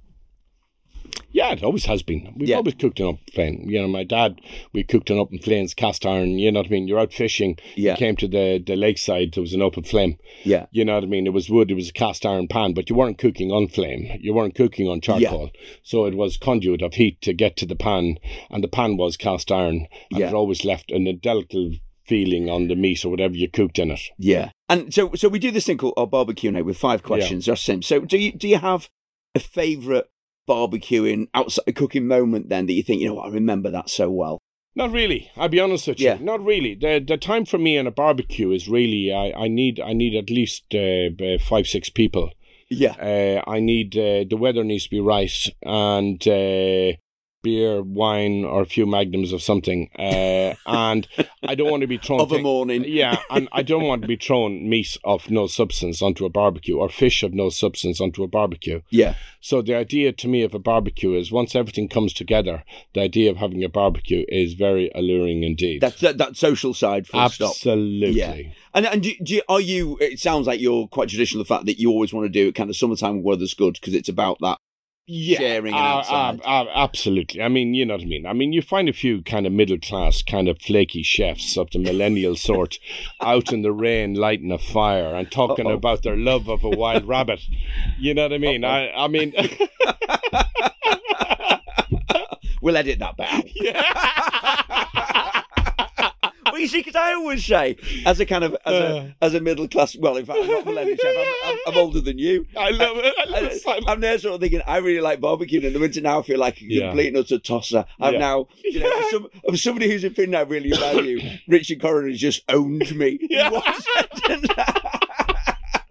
Yeah, it always has been. We've Yeah. always cooked on open flame. You know, my dad, we cooked on open flames, cast iron. You know what I mean? You're out fishing. Yeah. You came to the, the lakeside, there was an open flame. Yeah, You know what I mean? It was wood, it was a cast iron pan, but you weren't cooking on flame. You weren't cooking on charcoal. Yeah. So it was conduit of heat to get to the pan, and the pan was cast iron, and Yeah. it always left an delicate feeling on the meat or whatever you cooked in it. yeah. And so so we do this thing called our barbecue now with five questions. Yeah. Just sim. So do you do you have a favourite barbecuing outside cooking moment then that you think you know what I remember that so well? Not really. I'll be honest with you. Yeah. Not really. The the time for me on a barbecue is really I, I need I need at least uh, five six people. Yeah, Uh, I need uh, the weather needs to be right and uh, beer, wine, or a few magnums of something. Uh, and I don't want to be thrown of a thi- morning. Yeah, and I don't want to be thrown meat of no substance onto a barbecue or fish of no substance onto a barbecue. Yeah, So the idea to me of a barbecue is once everything comes together, the idea of having a barbecue is very alluring indeed. that's that, that social side. Full stop. Absolutely. Yeah. And and do, do you, are you? It sounds like you're quite traditional. The fact that you always want to do it kind of summertime weather's good because it's about that. Yeah, Sharing uh, uh, uh, absolutely. I mean, you know what I mean. I mean, you find a few kind of middle class, kind of flaky chefs of the millennial sort out in the rain, lighting a fire and talking Uh-oh. about their love of a wild rabbit. You know what I mean? I, I mean, We'll edit that out. yeah. Well, you see, because I always say, as a kind of as Uh. a as a middle class, well, in fact, I'm not millennial chef. I'm, I'm, I'm older than you. I love it. I love it. I'm there sort of thinking, I really like barbecuing in the winter now. I feel like a Yeah. complete and utter tosser. I'm Yeah. now, you know, Yeah. some, of somebody whose opinion I really value. Richard Corrigan has just owned me. Yeah.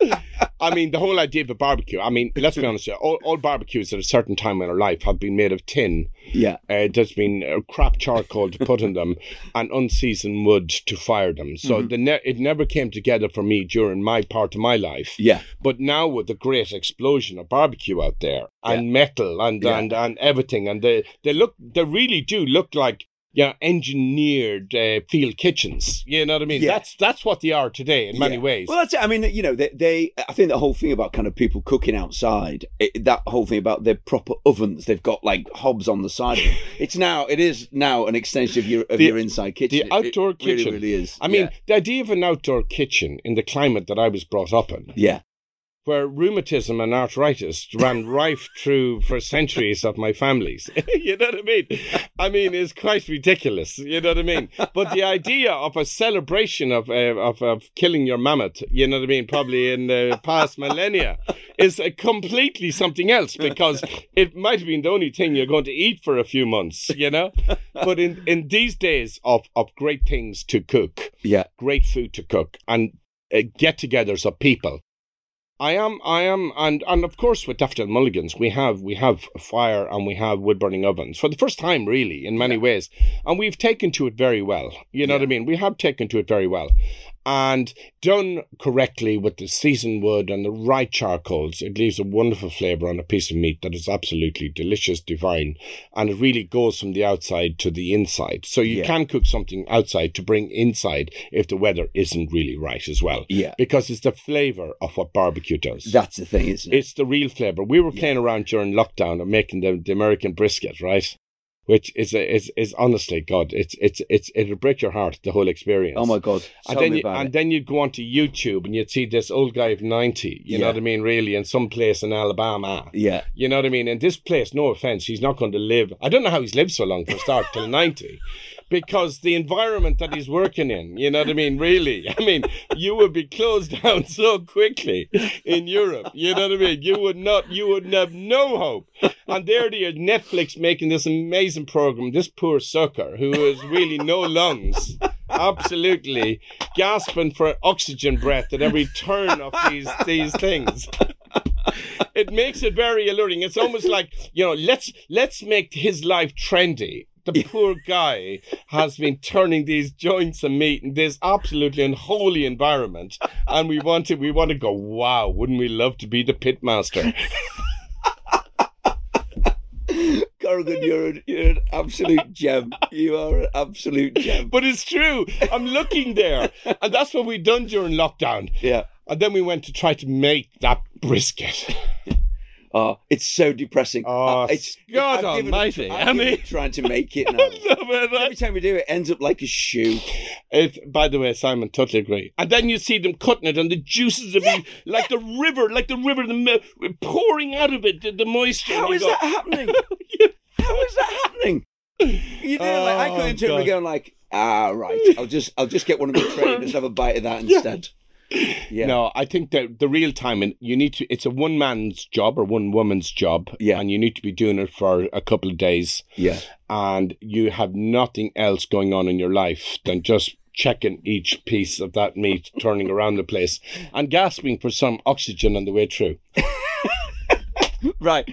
I mean, the whole idea of a barbecue. I mean, let's be honest. All, all barbecues at a certain time in our life have been made of tin. yeah, Uh, there's been uh, crap charcoal to put in them and unseasoned wood to fire them. So Mm-hmm. the ne- it never came together for me during my part of my life. yeah, But now with the great explosion of barbecue out there and metal and, Yeah. and and everything, and they they look they really do look like yeah engineered uh, field kitchens. You know what I mean? Yeah. That's that's what they are today in many Yeah. ways. Well, that's it. I mean, you know, they, they I think the whole thing about kind of people cooking outside, it, that whole thing about their proper ovens, they've got like hobs on the side. of them. It's now, it is now an extension of your of The- your inside kitchen. the It- outdoor it kitchen. really, really is. I mean, yeah. the idea of an outdoor kitchen in the climate that I was brought up in, yeah, where rheumatism and arthritis ran rife through for centuries of my families. you know what I mean? I mean, it's quite ridiculous. You know what I mean? But the idea of a celebration of uh, of, of killing your mammoth, you know what I mean, probably in the past millennia, is a completely something else because it might have been the only thing you're going to eat for a few months. You know, but in in these days of of great things to cook yeah, great food to cook and uh, get-togethers of people. I am, I am, and and of course with Daffodil Mulligans, we have we have fire and we have wood burning ovens for the first time, really, in many ways, and we've taken to it very well. You know what I mean? We have taken to it very well, and done correctly with the seasoned wood and the right charcoals, it leaves a wonderful flavour on a piece of meat that is absolutely delicious, divine, and it really goes from the outside to the inside. So you Yeah. can cook something outside to bring inside if the weather isn't really right as well. yeah. Because it's the flavour of what barbecue does. That's the thing, isn't it? it's the real flavour. We were playing around during lockdown and making the, the American brisket, right? Which is is is honestly, God, it's it's it's it'll break your heart the whole experience. oh my god! And then, you, and it. then you'd go onto YouTube and you'd see this old guy of 90, you know what I mean, really, in some place in Alabama. yeah, You know what I mean? In this place, no offense, he's not going to live. I don't know how he's lived so long for a start till 90 because the environment that he's working in, you know what I mean? Really, I mean, you would be closed down so quickly in Europe. You know what I mean? You would not, you would have no hope. And there they Netflix making this amazing program. This poor sucker who has really no lungs. Absolutely gasping for oxygen breath at every turn of these these things it makes it very alluring. It's almost like you know, let's let's make his life trendy. The poor guy has been turning these joints of meat in this absolutely unholy environment, and we want to we want to go. Wow, wouldn't we love to be the pitmaster? Corrigan, you're an, you're an absolute gem. You are an absolute gem. But it's true. I'm looking there, and that's what we done during lockdown. Yeah. And then we went to try to make that brisket. Oh, it's so depressing. Oh, Uh, it's God I've almighty. I mean- trying to make it now. Every time we do it, it ends up like a shoe. It, by the way, Simon, totally agree. And then you see them cutting it, and the juices of it, like the river, like the river, the pouring out of it, the, the moisture. How is go, that happening? How is that happening? You know, like I Oh, cut into it and going like, ah, right. I'll just, I'll just get one of the trainers, have a bite of that instead. Yeah. No, I think that the real time, and you need to. It's a one man's job or one woman's job, Yeah. and you need to be doing it for a couple of days, Yeah. and you have nothing else going on in your life than just checking each piece of that meat, turning around the place, and gasping for some oxygen on the way through. Right.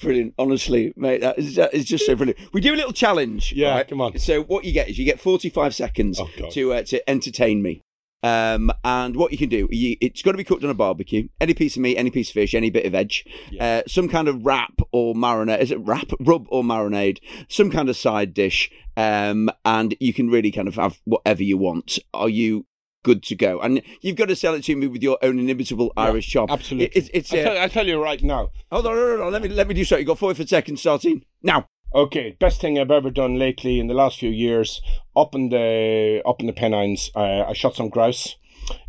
brilliant. Honestly, mate, that is, that is just so brilliant. We do a little challenge. Yeah, right? come on. So what you get is you get 45 seconds Oh, to uh, to entertain me. Um, and what you can do, you, it's got to be cooked on a barbecue. Any piece of meat, any piece of fish, any bit of veg, uh, some kind of wrap or marinade. Is it wrap, rub or marinade? Some kind of side dish. Um, and you can really kind of have whatever you want. Are you good to go? And you've got to sell it to me with your own inimitable Irish chop. Absolutely. It- it's it's I'll, uh, tell, I'll tell you right now. Hold on, hold on, let me let me do so. You got forty seconds starting now. Okay, best thing I've ever done lately in the last few years. Up in the up in the Pennines, uh, I shot some grouse.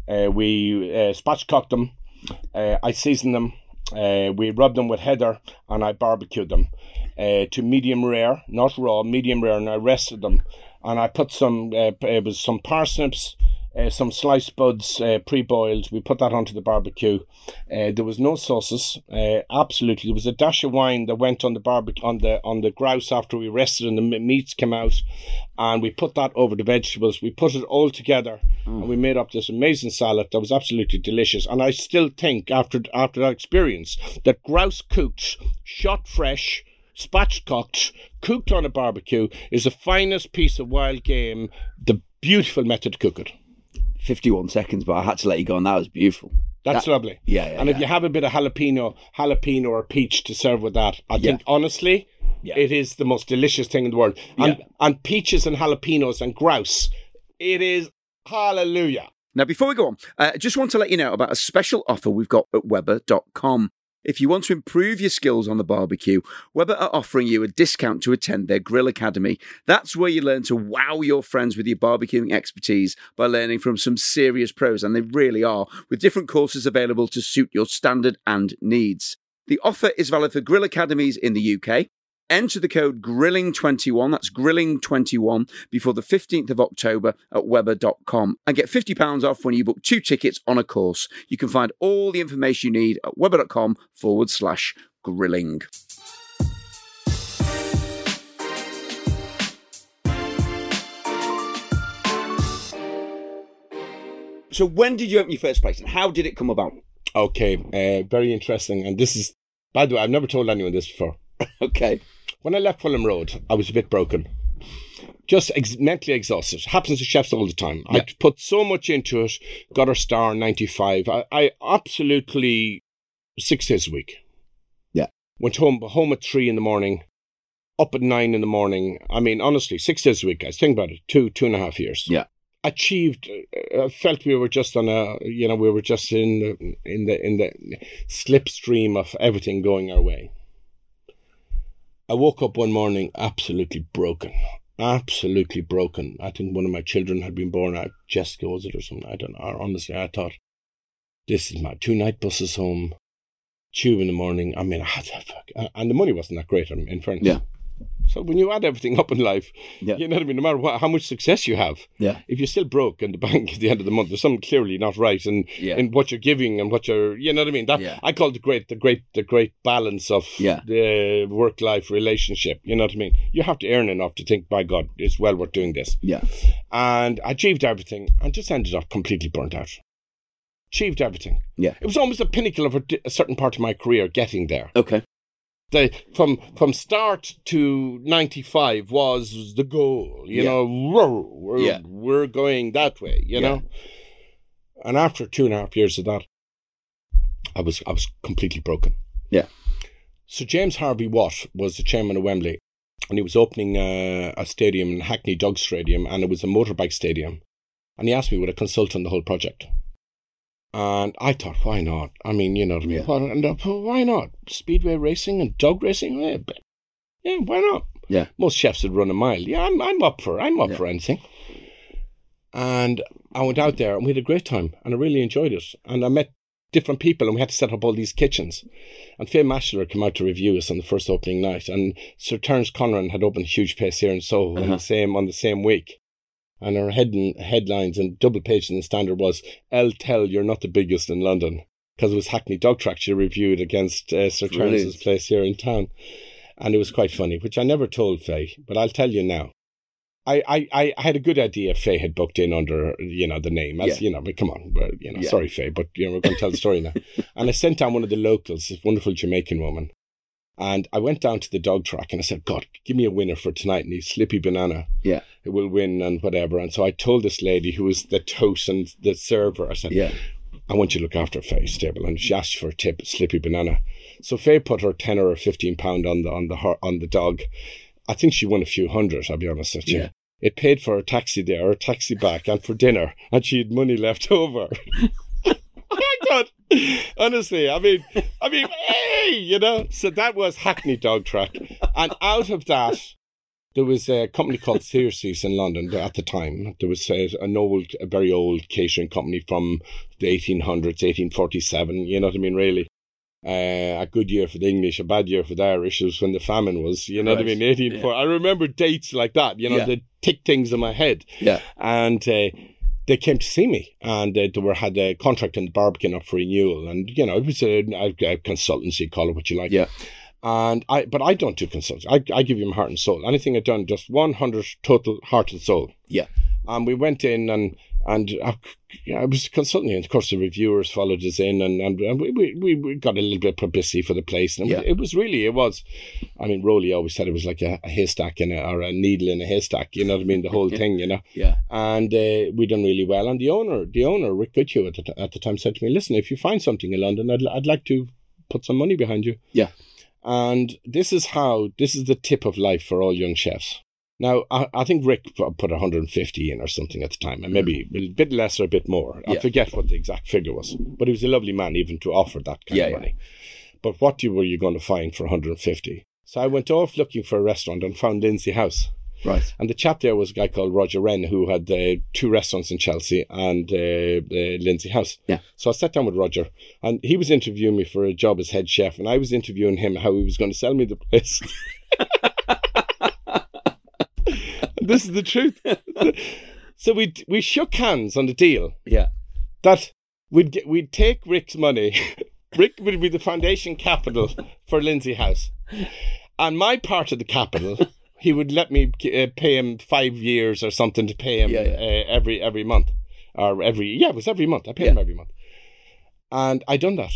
Uh, we uh, spatchcocked them. Uh, I seasoned them. Uh, we rubbed them with heather and I barbecued them. uh, to medium rare, not raw, medium rare, and I rested them. And I put some, uh, it was some parsnips, uh, some sliced buds uh, pre-boiled. We put that onto the barbecue. Uh, there was no sauces. Uh, absolutely, there was a dash of wine that went on the barbecue on the on the grouse after we rested and the meats came out, and we put that over the vegetables. We put it all together, mm. and we made up this amazing salad that was absolutely delicious. And I still think after after that experience that grouse cooked, shot fresh spatchcocked, cooked on a barbecue, is the finest piece of wild game, the beautiful method to cook it. 51 seconds, but I had to let you go, and that was beautiful. That's that, lovely. Yeah, yeah And yeah. if you have a bit of jalapeno, jalapeno or peach to serve with that, I think honestly, it is the most delicious thing in the world. And and peaches and jalapenos and grouse, it is hallelujah. Now, before we go on, I uh, just want to let you know about a special offer we've got at Weber.com. If you want to improve your skills on the barbecue, Weber are offering you a discount to attend their Grill Academy. That's where you learn to wow your friends with your barbecuing expertise by learning from some serious pros, and they really are, with different courses available to suit your standard and needs. The offer is valid for Grill Academies in the UK, Enter the code GRILLING21, that's GRILLING21, before the 15th of October at Weber.com and get £50 off when you book two tickets on a course. You can find all the information you need at Weber.com forward slash grilling. So, when did you open your first place and how did it come about? Okay, uh, very interesting. And this is, by the way, I've never told anyone this before. okay. When I left Fulham Road, I was a bit broken. Just ex- mentally exhausted. Happens to chefs all the time. Yeah. I put so much into it, got a star in 95. I, I absolutely, six days a week. Yeah. Went home, home at three in the morning, up at nine in the morning. I mean, honestly, six days a week, guys. Think about it. Two, two and a half years. Yeah. Achieved, uh, felt we were just on a, you know, we were just in the, in the, in the slipstream of everything going our way. I woke up one morning absolutely broken. Absolutely broken. I think one of my children had been born out. Jessica, was it, or something? I don't know. Honestly, I thought, this is my two night buses home, tube in the morning. I mean, I had to, fuck, and the money wasn't that great, in fairness. Yeah. So when you add everything up in life, yeah. you know what I mean. No matter what, how much success you have, yeah. If you're still broke in the bank at the end of the month, there's something clearly not right in yeah. in what you're giving and what you're, you know what I mean. That yeah. I call the great, the great, the great balance of yeah. the uh, work life relationship. You know what I mean. You have to earn enough to think, by God, it's well worth doing this. Yeah. And I achieved everything, and just ended up completely burnt out. Achieved everything. Yeah. It was almost a pinnacle of a, a certain part of my career getting there. Okay the from from start to 95 was the goal you yeah. know we're, we're, yeah. we're going that way you yeah. know and after two and a half years of that i was i was completely broken yeah so james harvey watt was the chairman of wembley and he was opening uh, a stadium in hackney dog stadium and it was a motorbike stadium and he asked me would i consult on the whole project and I thought, why not? I mean, you know what I mean? Yeah. And, uh, why not? Speedway racing and dog racing? Yeah, yeah why not? Yeah. Most chefs would run a mile. Yeah, I'm, I'm up for I'm up Yeah. for anything. And I went out there and we had a great time and I really enjoyed it. And I met different people and we had to set up all these kitchens. And Fay Maschler came out to review us on the first opening night. And Sir Terence Conran had opened a huge place here in Soho Uh-huh. the same on the same week. And our head headlines and double page in the standard was El Tell You're Not the Biggest in London. Because it was Hackney Dog Track she reviewed against uh, Sir. Terence's place here in town. And it was quite funny, which I never told Fay, but I'll tell you now. I, I, I had a good idea Fay had booked in under, you know, the name. As, Yeah. You know, but come on, well, you know, Yeah. sorry, Fay, but, you know, we're going to tell the story now. and I sent down one of the locals, this wonderful Jamaican woman. And I went down to the dog track and I said, God, give me a winner for tonight. And he's Slippy Banana Yeah. It will win and whatever. And so I told this lady who was the toast and the server, I said, Yeah. I want you to look after Fay's table. And she asked for a tip, Slippy Banana. So Fay put her 10 or 15 pound on the, on the, her- on the dog. I think she won a few hundred, I'll be honest with you. Yeah. It paid for her taxi there, her taxi back, and for dinner, and she had money left over. Honestly, I mean, I mean, hey, you know. So that was Hackney Dog Track, and out of that, there was a company called Searcy's in London at the time. There was a, an old, a very old catering company from the 1800s, 1847. You know what I mean, really. Uh, a good year for the English, a bad year for the Irish It was when the famine was, you know what I Right. mean? 1840. I remember dates like that, you know, Yeah. the tick things in my head. Yeah. And uh, they came to see me and uh, they were had a contract in the Barbican up for renewal. And, you know, it was a, a, a consultancy, call it what you like. Yeah. And I, but I don't do consultancy. I, I give you my heart and soul. Anything I've done, just 100 total heart and soul. Yeah. And we went in and, and I, I was consulting, and of course the reviewers followed us in, and, and, and we, we, we got a little bit of publicity for the place. And Yeah. it was really, it was, I mean, Rowley always said it was like a, a haystack in a, or a needle in a haystack, you know what I mean? The whole thing, you know? Yeah. And uh, we done really well. And the owner, the owner, Rick Goodhue at the, at the time said to me, listen, if you find something in London, I'd, I'd like to put some money behind you. Yeah. And this is how, this is the tip of life for all young chefs. Now, I, I think Rick pu- put 150 in or something at the time, and maybe a bit less or a bit more. I Yeah. forget what the exact figure was, but he was a lovely man even to offer that kind Yeah, of yeah. money. But what you, were you going to find for 150? So I went off looking for a restaurant and found Lindsay House. Right. And the chap there was a guy called Roger Wren who had uh, two restaurants in Chelsea and uh, uh, Lindsay House. Yeah. So I sat down with Roger and he was interviewing me for a job as head chef and I was interviewing him how he was going to sell me the place. this is the truth. so we we shook hands on the deal Yeah. that we'd get, we'd take Rick's money. Rick would be the foundation capital for Lindsay House, and my part of the capital, he would let me uh, pay him five years or something to pay him Yeah, yeah. Uh, every every month, or every yeah, it was every month. I paid him every month, and I done that.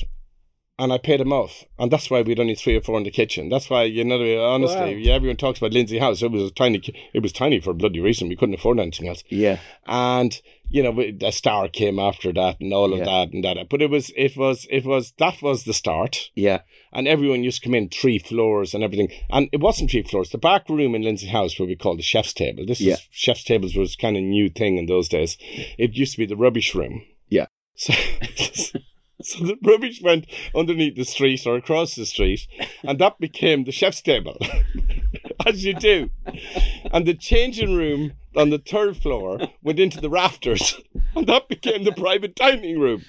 And I paid him off, and that's why we'd only three or four in the kitchen. That's why you know, honestly, Wow. yeah, everyone talks about Lindsay House. It was a tiny, it was tiny for a bloody reason. We couldn't afford anything else Yeah. and you know a star came after that and all of Yeah. that and that but it was it was it was that was the start Yeah. and everyone used to come in three floors and everything and it wasn't three floors the back room in Lindsay House where we called the chef's table this Yeah. is chef's tables was kind of new thing in those days it used to be the rubbish room Yeah. so So the rubbish went underneath the street or across the street, and that became the chef's table, as you do. And the changing room on the third floor went into the rafters, and that became the private dining room.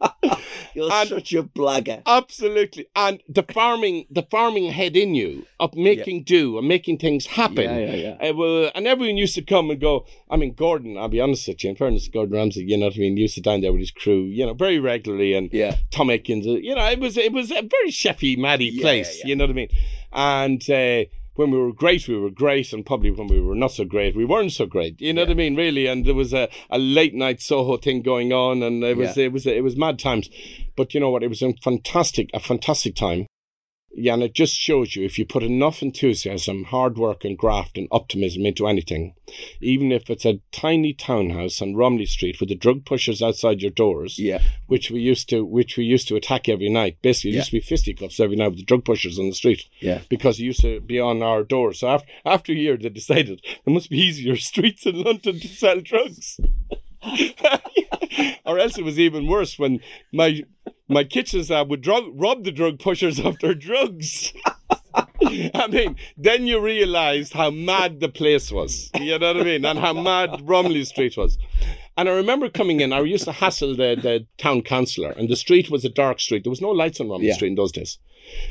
You're And- such a blagger. Absolutely. And the farming, the farming head in you of making do and making things happen. Yeah, yeah, yeah. Uh, well, and everyone used to come and go. I mean, Gordon, I'll be honest with you, in fairness, Gordon Ramsay, you know what I mean, used to down there with his crew, you know, very regularly. And Yeah. Tom Aikens, uh, you know, it was it was a very chefy, maddy Yeah, place, yeah. you know what I mean? And uh, when we were great, we were great, and probably when we were not so great, we weren't so great. You know what I mean? Really, and there was a, a late night Soho thing going on, and it was Yeah. it was it was mad times. But you know what? It was a fantastic a fantastic time. Yeah, and it just shows you if you put enough enthusiasm, hard work, and graft and optimism into anything, even if it's a tiny townhouse on Romilly Street with the drug pushers outside your doors, Yeah. which we used to which we used to attack every night. Basically, it Yeah. used to be fisticuffs every night with the drug pushers on the street Yeah. because it used to be on our doors. So after after a year, they decided there must be easier streets in London to sell drugs. or else it was even worse when my my kitchen staff would drug, rob the drug pushers of their drugs. I mean, then you realised how mad the place was. You know what I mean? And how mad Romilly Street was. And I remember coming in, I used to hassle the, the town councillor, and the street was a dark street. There was no lights on Romilly Yeah. Street in those days.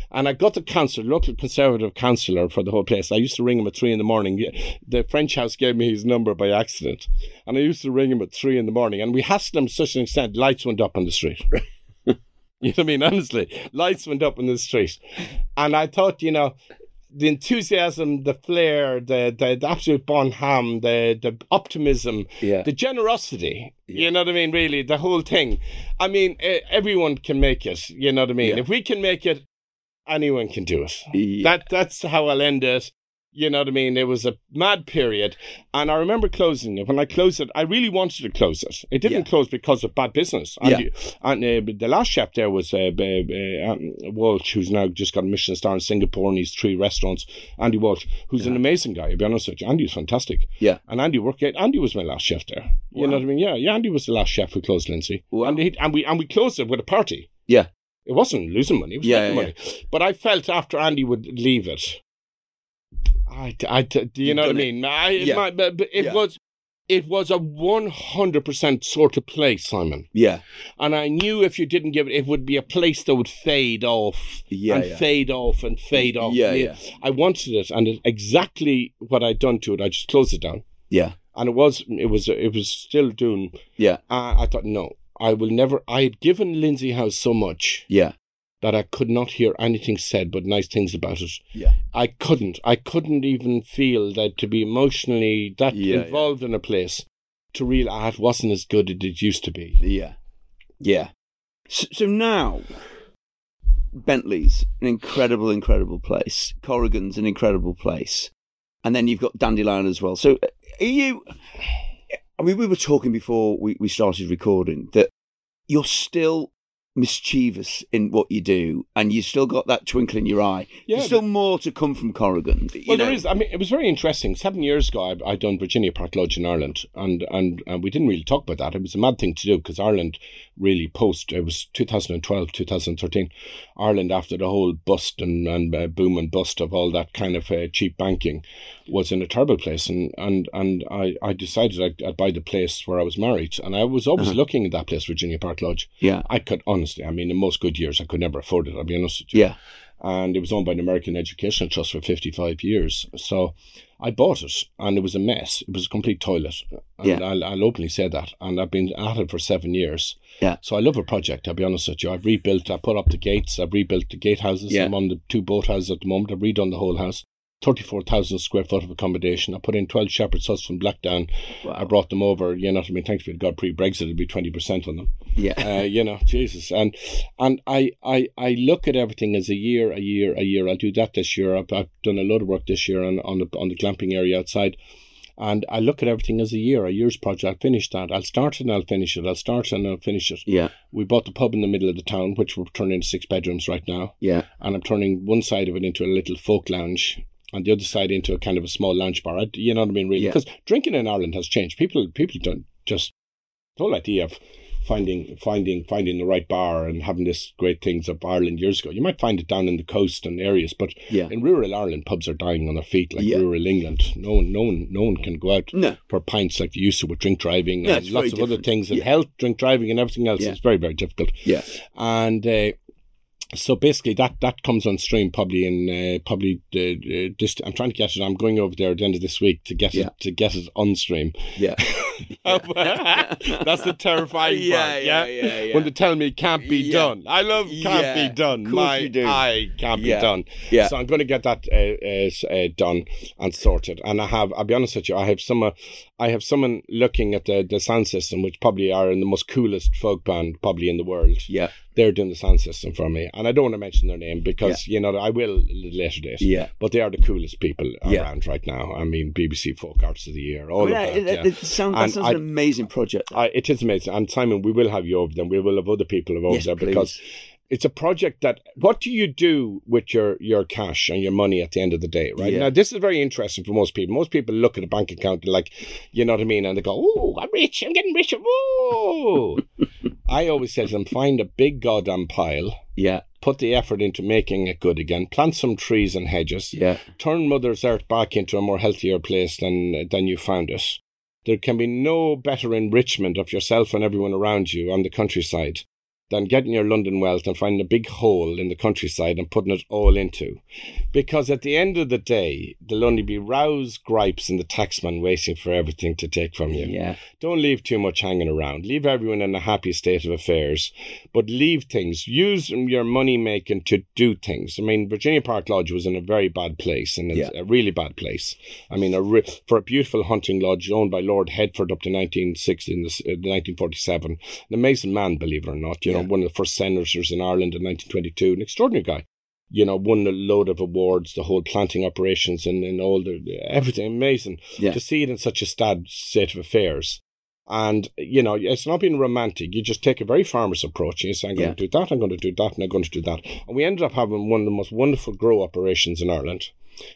And I got the councillor, local conservative councillor for the whole place. I used to ring him at three in the morning. The French house gave me his number by accident. And I used to ring him at three in the morning. And we hassled him to such an extent, lights went up on the street. You know what I mean? Honestly, lights went up in the street. And I thought, you know, the enthusiasm, the flair, the, the, the absolute bon ham, the, the optimism, Yeah. the generosity, you know what I mean? Really, the whole thing. I mean, everyone can make it, you know what I mean? Yeah. If we can make it, anyone can do it. Yeah. That That's how I'll end it. You know what I mean? It was a mad period. And I remember closing it. When I closed it, I really wanted to close it. It didn't Yeah. close because of bad business. Yeah. And, and uh, the last chef there was uh, uh, uh, um, Walsh, who's now just got a Michelin star in Singapore and he's three restaurants. Andy Walsh, who's an amazing guy, to be honest with you. Andy was fantastic. Yeah. And Andy worked. Andy was my last chef there. You Wow. know what I mean? Yeah, yeah. Andy was the last chef who closed Lindsay. Wow. And, he, and we and we closed it with a party. Yeah. It wasn't losing money. It was Yeah, making yeah, money. But I felt after Andy would leave it, I, I, do you know what I it. mean? I, Yeah. my, but, but it Yeah. was it was a 100% sort of place, Simon. Yeah. And I knew if you didn't give it, it would be a place that would fade off Yeah, and yeah. fade off and fade off. Yeah, yeah. I wanted it, and it, exactly what I'd done to it, I just closed it down. Yeah. And it was, it was, it was still doing. Yeah. Uh, I thought, no, I will never. I had given Lindsay House so much Yeah. That I could not hear anything said but nice things about it. Yeah. I couldn't. I couldn't even feel that to be emotionally that Yeah, yeah. involved in a place to real it wasn't as good as it used to be. Yeah. Yeah. So, so now, Bentley's an incredible, incredible place. Corrigan's an incredible place. And then you've got Dandelion as well. So uh, are you. I mean, we were talking before we, we started recording that you're still mischievous in what you do and you still got that twinkle in your eye. Yeah, There's still more to come from Corrigan. Well, know. there is. I mean, it was very interesting. Seven years ago, I, I done Virginia Park Lodge in Ireland, and, and and we didn't really talk about that. It was a mad thing to do because Ireland really post. It was 2012, 2013. Ireland after the whole bust and and uh, boom and bust of all that kind of uh, cheap banking was in a terrible place, and and and I I decided I'd, I'd buy the place where I was married, and I was always Uh-huh. looking at that place, Virginia Park Lodge. Yeah. I could honestly, I mean, in most good years, I could never afford it. I'll be honest with you Yeah. and it was owned by the American Educational Trust for 55 years. So I bought it and it was a mess. It was a complete toilet. And Yeah. I'll, I'll openly say that. And I've been at it for seven years. Yeah. So I love a project, I'll be honest with you. I've rebuilt, I put up the gates, I've rebuilt the gatehouses. Yeah. I'm on the two boathouses at the moment. I've redone the whole house. 34,000 square foot of accommodation. I put in 12 shepherd's huts from Blackdown. I brought them over, you know what I mean? Thanks be to God, pre Brexit, it'd be 20% on them Yeah. uh, you know, Jesus, and and I, I I look at everything as a year, a year, a year. I'll do that this year. I've, I've done a lot of work this year on on the on the glamping area outside, and I look at everything as a year, a year's project. I'll finish that. I'll start it and I'll finish it. I'll start it and I'll finish it. Yeah. We bought the pub in the middle of the town, which we're turning into six bedrooms right now, Yeah. and I'm turning one side of it into a little folk lounge. And the other side into a kind of a small lounge bar. I, you know what I mean, really? Yeah. Because drinking in Ireland has changed. People, people don't just the whole idea of finding finding finding the right bar and having this great things of Ireland years ago. You might find it down in the coast and areas, but Yeah. in rural Ireland, pubs are dying on their feet like Yeah. rural England. No one, no one, no one can go out No. for pints like they used to with drink driving Yeah, and lots of other things and Yeah. health, drink driving, and everything else. Yeah. It's very very difficult. Yeah. And uh, so basically, that that comes on stream probably in uh, probably uh, uh, this. I'm trying to get it. I'm going over there at the end of this week to get Yeah. it to get it on stream. Yeah. That's the terrifying Yeah, part. yeah, Yeah, yeah, yeah. When they tell me it can't be Yeah. done. I love can't Yeah, be done. of course My you do. eye can't Yeah, be done. yeah. So I'm going to get that uh, uh, uh, done and sorted. And I have. I'll be honest with you. I have someone. I have someone looking at the the sound system, which probably are in the most coolest folk band probably in the world. Yeah. They're doing the sound system for me, and I don't want to mention their name because you know I will later date. Yeah. But they are the coolest people Yeah. around right now. I mean, BBC Folk Arts of the Year, all oh, Yeah, of that. it, yeah. it, it sounds, that sounds I- an amazing project. I, it is amazing. And Simon, we will have you over them. We will have other people over Yes, there because please. It's a project that what do you do with your your cash and your money at the end of the day, right? Yeah. Now this is very interesting for most people. Most people look at a bank account and like, you know what I mean, and they go, Oh, I'm rich, I'm getting richer. I always say to them, find a big goddamn pile, Yeah. put the effort into making it good again, plant some trees and hedges, Yeah. turn Mother's Earth back into a more healthier place than than you found it. There can be no better enrichment of yourself and everyone around you on the countryside than getting your London wealth and finding a big hole in the countryside and putting it all into. Because at the end of the day, there'll only be rows, gripes, and the taxman waiting for everything to take from you. Yeah. Don't leave too much hanging around. Leave everyone in a happy state of affairs, but leave things. Use your money making to do things. I mean, Virginia Park Lodge was in a very bad place, and Yeah. a really bad place. I mean, a re- for a beautiful hunting lodge owned by Lord Headfort up to 1960, in the, uh, 1947. An amazing man, believe it or not. You know, Yeah. One of the first senators in Ireland in 1922. An extraordinary guy you know, won a load of awards, the whole planting operations and, and all the everything amazing. Yeah. To see it in such a sad state of affairs. And, you know, it's not being romantic. You just take a very farmer's approach and you say, I'm going Yeah. to do that, I'm going to do that, and I'm going to do that. And we ended up having one of the most wonderful grow operations in Ireland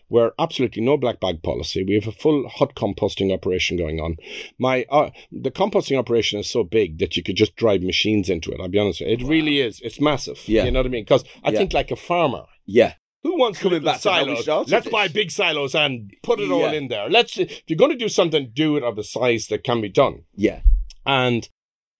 where absolutely no black bag policy. We have a full hot composting operation going on. My uh, the composting operation is so big that you could just drive machines into it. I'll be honest, with you. it really is. It's massive. Yeah. you know what I mean? Because I Yeah. think like a farmer, Yeah. Who wants Coming back to how we silos? Let's this. buy big silos and put it all in there. Let's if you're going to do something, do it of a size that can be done. Yeah. And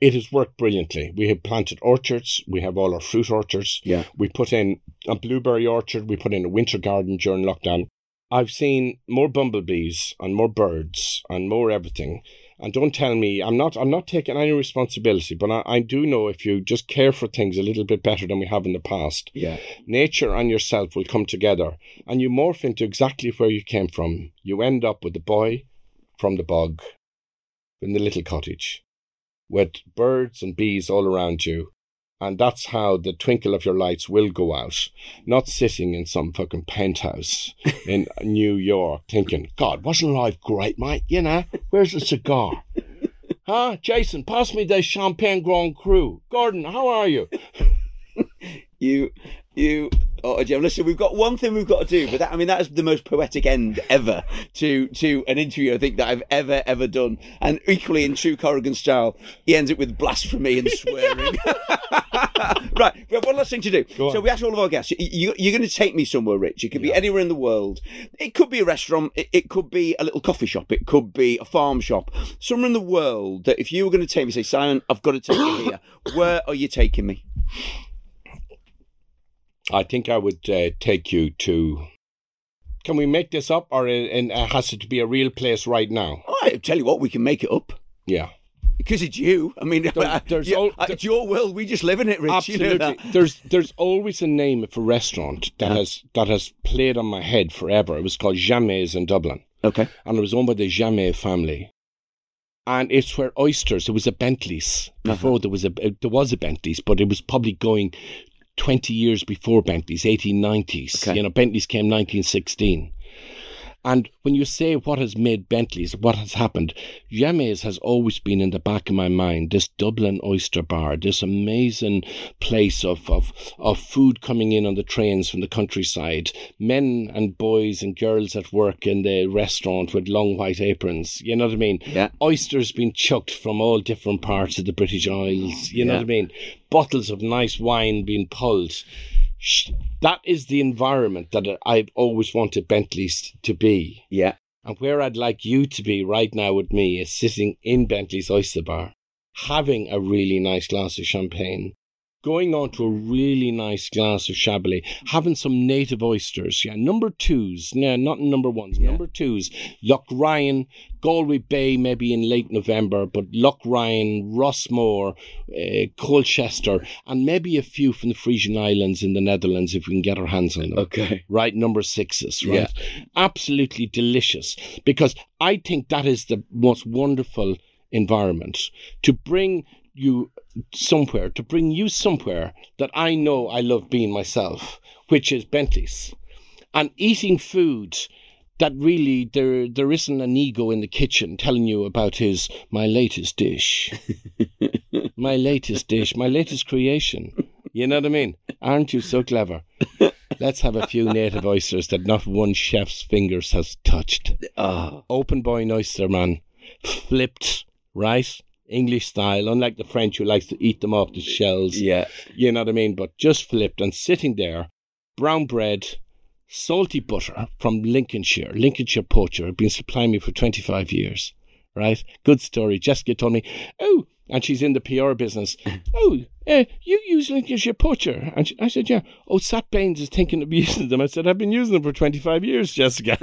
it has worked brilliantly. We have planted orchards. We have all our fruit orchards. Yeah. We put in a blueberry orchard. We put in a winter garden during lockdown. I've seen more bumblebees and more birds and more everything. And don't tell me I'm not I'm not taking any responsibility, but I, I do know if you just care for things a little bit better than we have in the past, Yeah. nature and yourself will come together and you morph into exactly where you came from. You end up with the boy from the bog in the little cottage with birds and bees all around you. And that's how the twinkle of your lights will go out. Not sitting in some fucking penthouse in New York thinking, God, wasn't life great, mate? You know, where's the cigar? Huh? Jason, pass me the Champagne Grand Cru. Gordon, how are you? You, you, oh, Jim, listen, we've got one thing we've got to do, but that, I mean, that is the most poetic end ever to, to an interview I think that I've ever, ever done. And equally in true Corrigan style, he ends it with blasphemy and swearing. right, we have one last thing to do. So we ask all of our guests, you, you're going to take me somewhere, Rich. It could be anywhere in the world. It could be a restaurant. It, it could be a little coffee shop. It could be a farm shop. Somewhere in the world that if you were going to take me, say, Simon, I've got to take you here. Where are you taking me? I think I would uh, take you to. Can we make this up, or it, and it has it to be a real place right now? I tell you what, we can make it up. Yeah, Because it's you. I mean, there's you- al- uh, it's your world. We just live in it, Rich. absolutely. You know there's there's always a name of a restaurant that has that has played on my head forever. It was called Jammet in Dublin, Okay. and it was owned by the Jammet family. And it's where oysters. It was a Bentley's before there was a there was a Bentley's, but it was probably going twenty years before Bentley's, eighteen nineties. Okay. You know, Bentley's came nineteen sixteen. And when you say what has made Bentley's, what has happened, Jammet has always been in the back of my mind. This Dublin Oyster Bar, this amazing place of, of, of food coming in on the trains from the countryside, men and boys and girls at work in the restaurant with long white aprons. You know what I mean? Yeah. Oysters being chucked from all different parts of the British Isles. You know Yeah. what I mean? Bottles of nice wine being pulled that is the environment that I've always wanted Bentley's to be. Yeah. And where I'd like you to be right now with me is sitting in Bentley's Oyster Bar, having a really nice glass of champagne, going on to a really nice glass of Chablis, having some native oysters, yeah, number twos, no, not number ones, number twos, Loch Ryan, Galway Bay, maybe in late November, but Loch Ryan, Rossmore, uh, Colchester, and maybe a few from the Frisian Islands in the Netherlands if we can get our hands on them Okay. right? Number sixes, right? Absolutely delicious because I think that is the most wonderful environment to bring you somewhere, to bring you somewhere that I know I love being myself, which is Bentley's. And eating food that really there there isn't an ego in the kitchen telling you about his my latest dish. my latest dish, my latest creation. You know what I mean? Aren't you so clever? Let's have a few native oysters that not one chef's fingers has touched. Oh, Open boy oyster man, flipped, right? English style, unlike the French who likes to eat them off the shells. yeah. You know what I mean? But just flipped and sitting there, brown bread, salty butter from Lincolnshire. Lincolnshire poacher have been supplying me for 25 years, right? Good story. Jessica told me, oh, and she's in the PR business. oh, uh, you use Lincolnshire poacher? And she, I said, yeah. Oh, Sat Baines is thinking of using them. I said, I've been using them for 25 years, Jessica.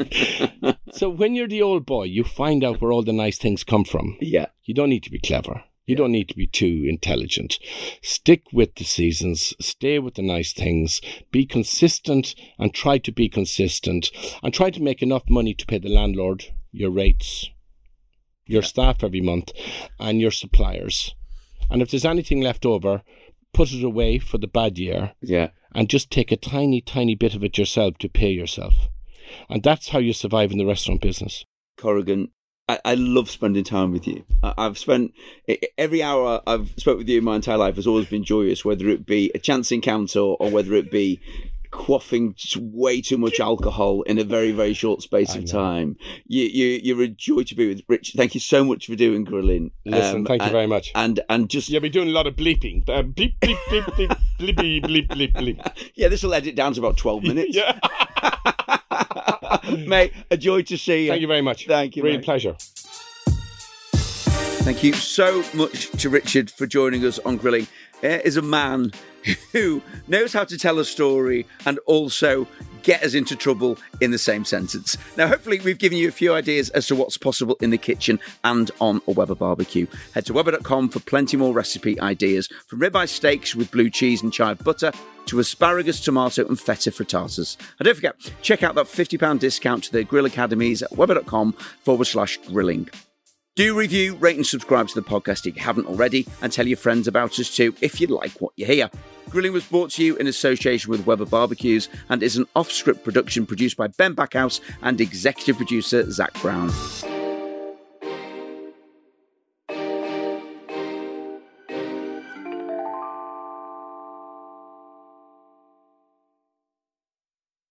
so when you're the old boy, you find out where all the nice things come from. Yeah. You don't need to be clever. You don't need to be too intelligent. Stick with the seasons, stay with the nice things, be consistent and try to be consistent and try to make enough money to pay the landlord, your rates, your staff every month, and your suppliers. And if there's anything left over, put it away for the bad year Yeah. and just take a tiny, tiny bit of it yourself to pay yourself. And that's how you survive in the restaurant business. Corrigan, I, I love spending time with you. I, I've spent every hour I've spent with you in my entire life has always been joyous, whether it be a chance encounter or whether it be quaffing way too much alcohol in a very very short space of time. You you you're a joy to be with, Rich. Thank you so much for doing grilling. Listen, Um, thank you and- very much. And and just You'll be doing a lot of bleeping. Uh, bleep, bleep, bleep, bleep, bleep, bleep, bleep, bleep, yeah, this will edit down to about twelve minutes. Yeah. mate, a joy to see you. Thank you very much. Thank you, Real mate. pleasure. Thank you so much to Richard for joining us on Grilling. Here is a man who knows how to tell a story and also get us into trouble in the same sentence. Now, hopefully, we've given you a few ideas as to what's possible in the kitchen and on a Weber barbecue. Head to Weber.com for plenty more recipe ideas from ribeye steaks with blue cheese and chive butter to asparagus, tomato, and feta frittatas. And don't forget, check out that £50 discount to the Grill Academies at Weber.com forward slash grilling. Do review, rate, and subscribe to the podcast if you haven't already, and tell your friends about us too if you like what you hear. Grilling was brought to you in association with Weber Barbecues and is an off script production produced by Ben Backhouse and executive producer Zach Brown.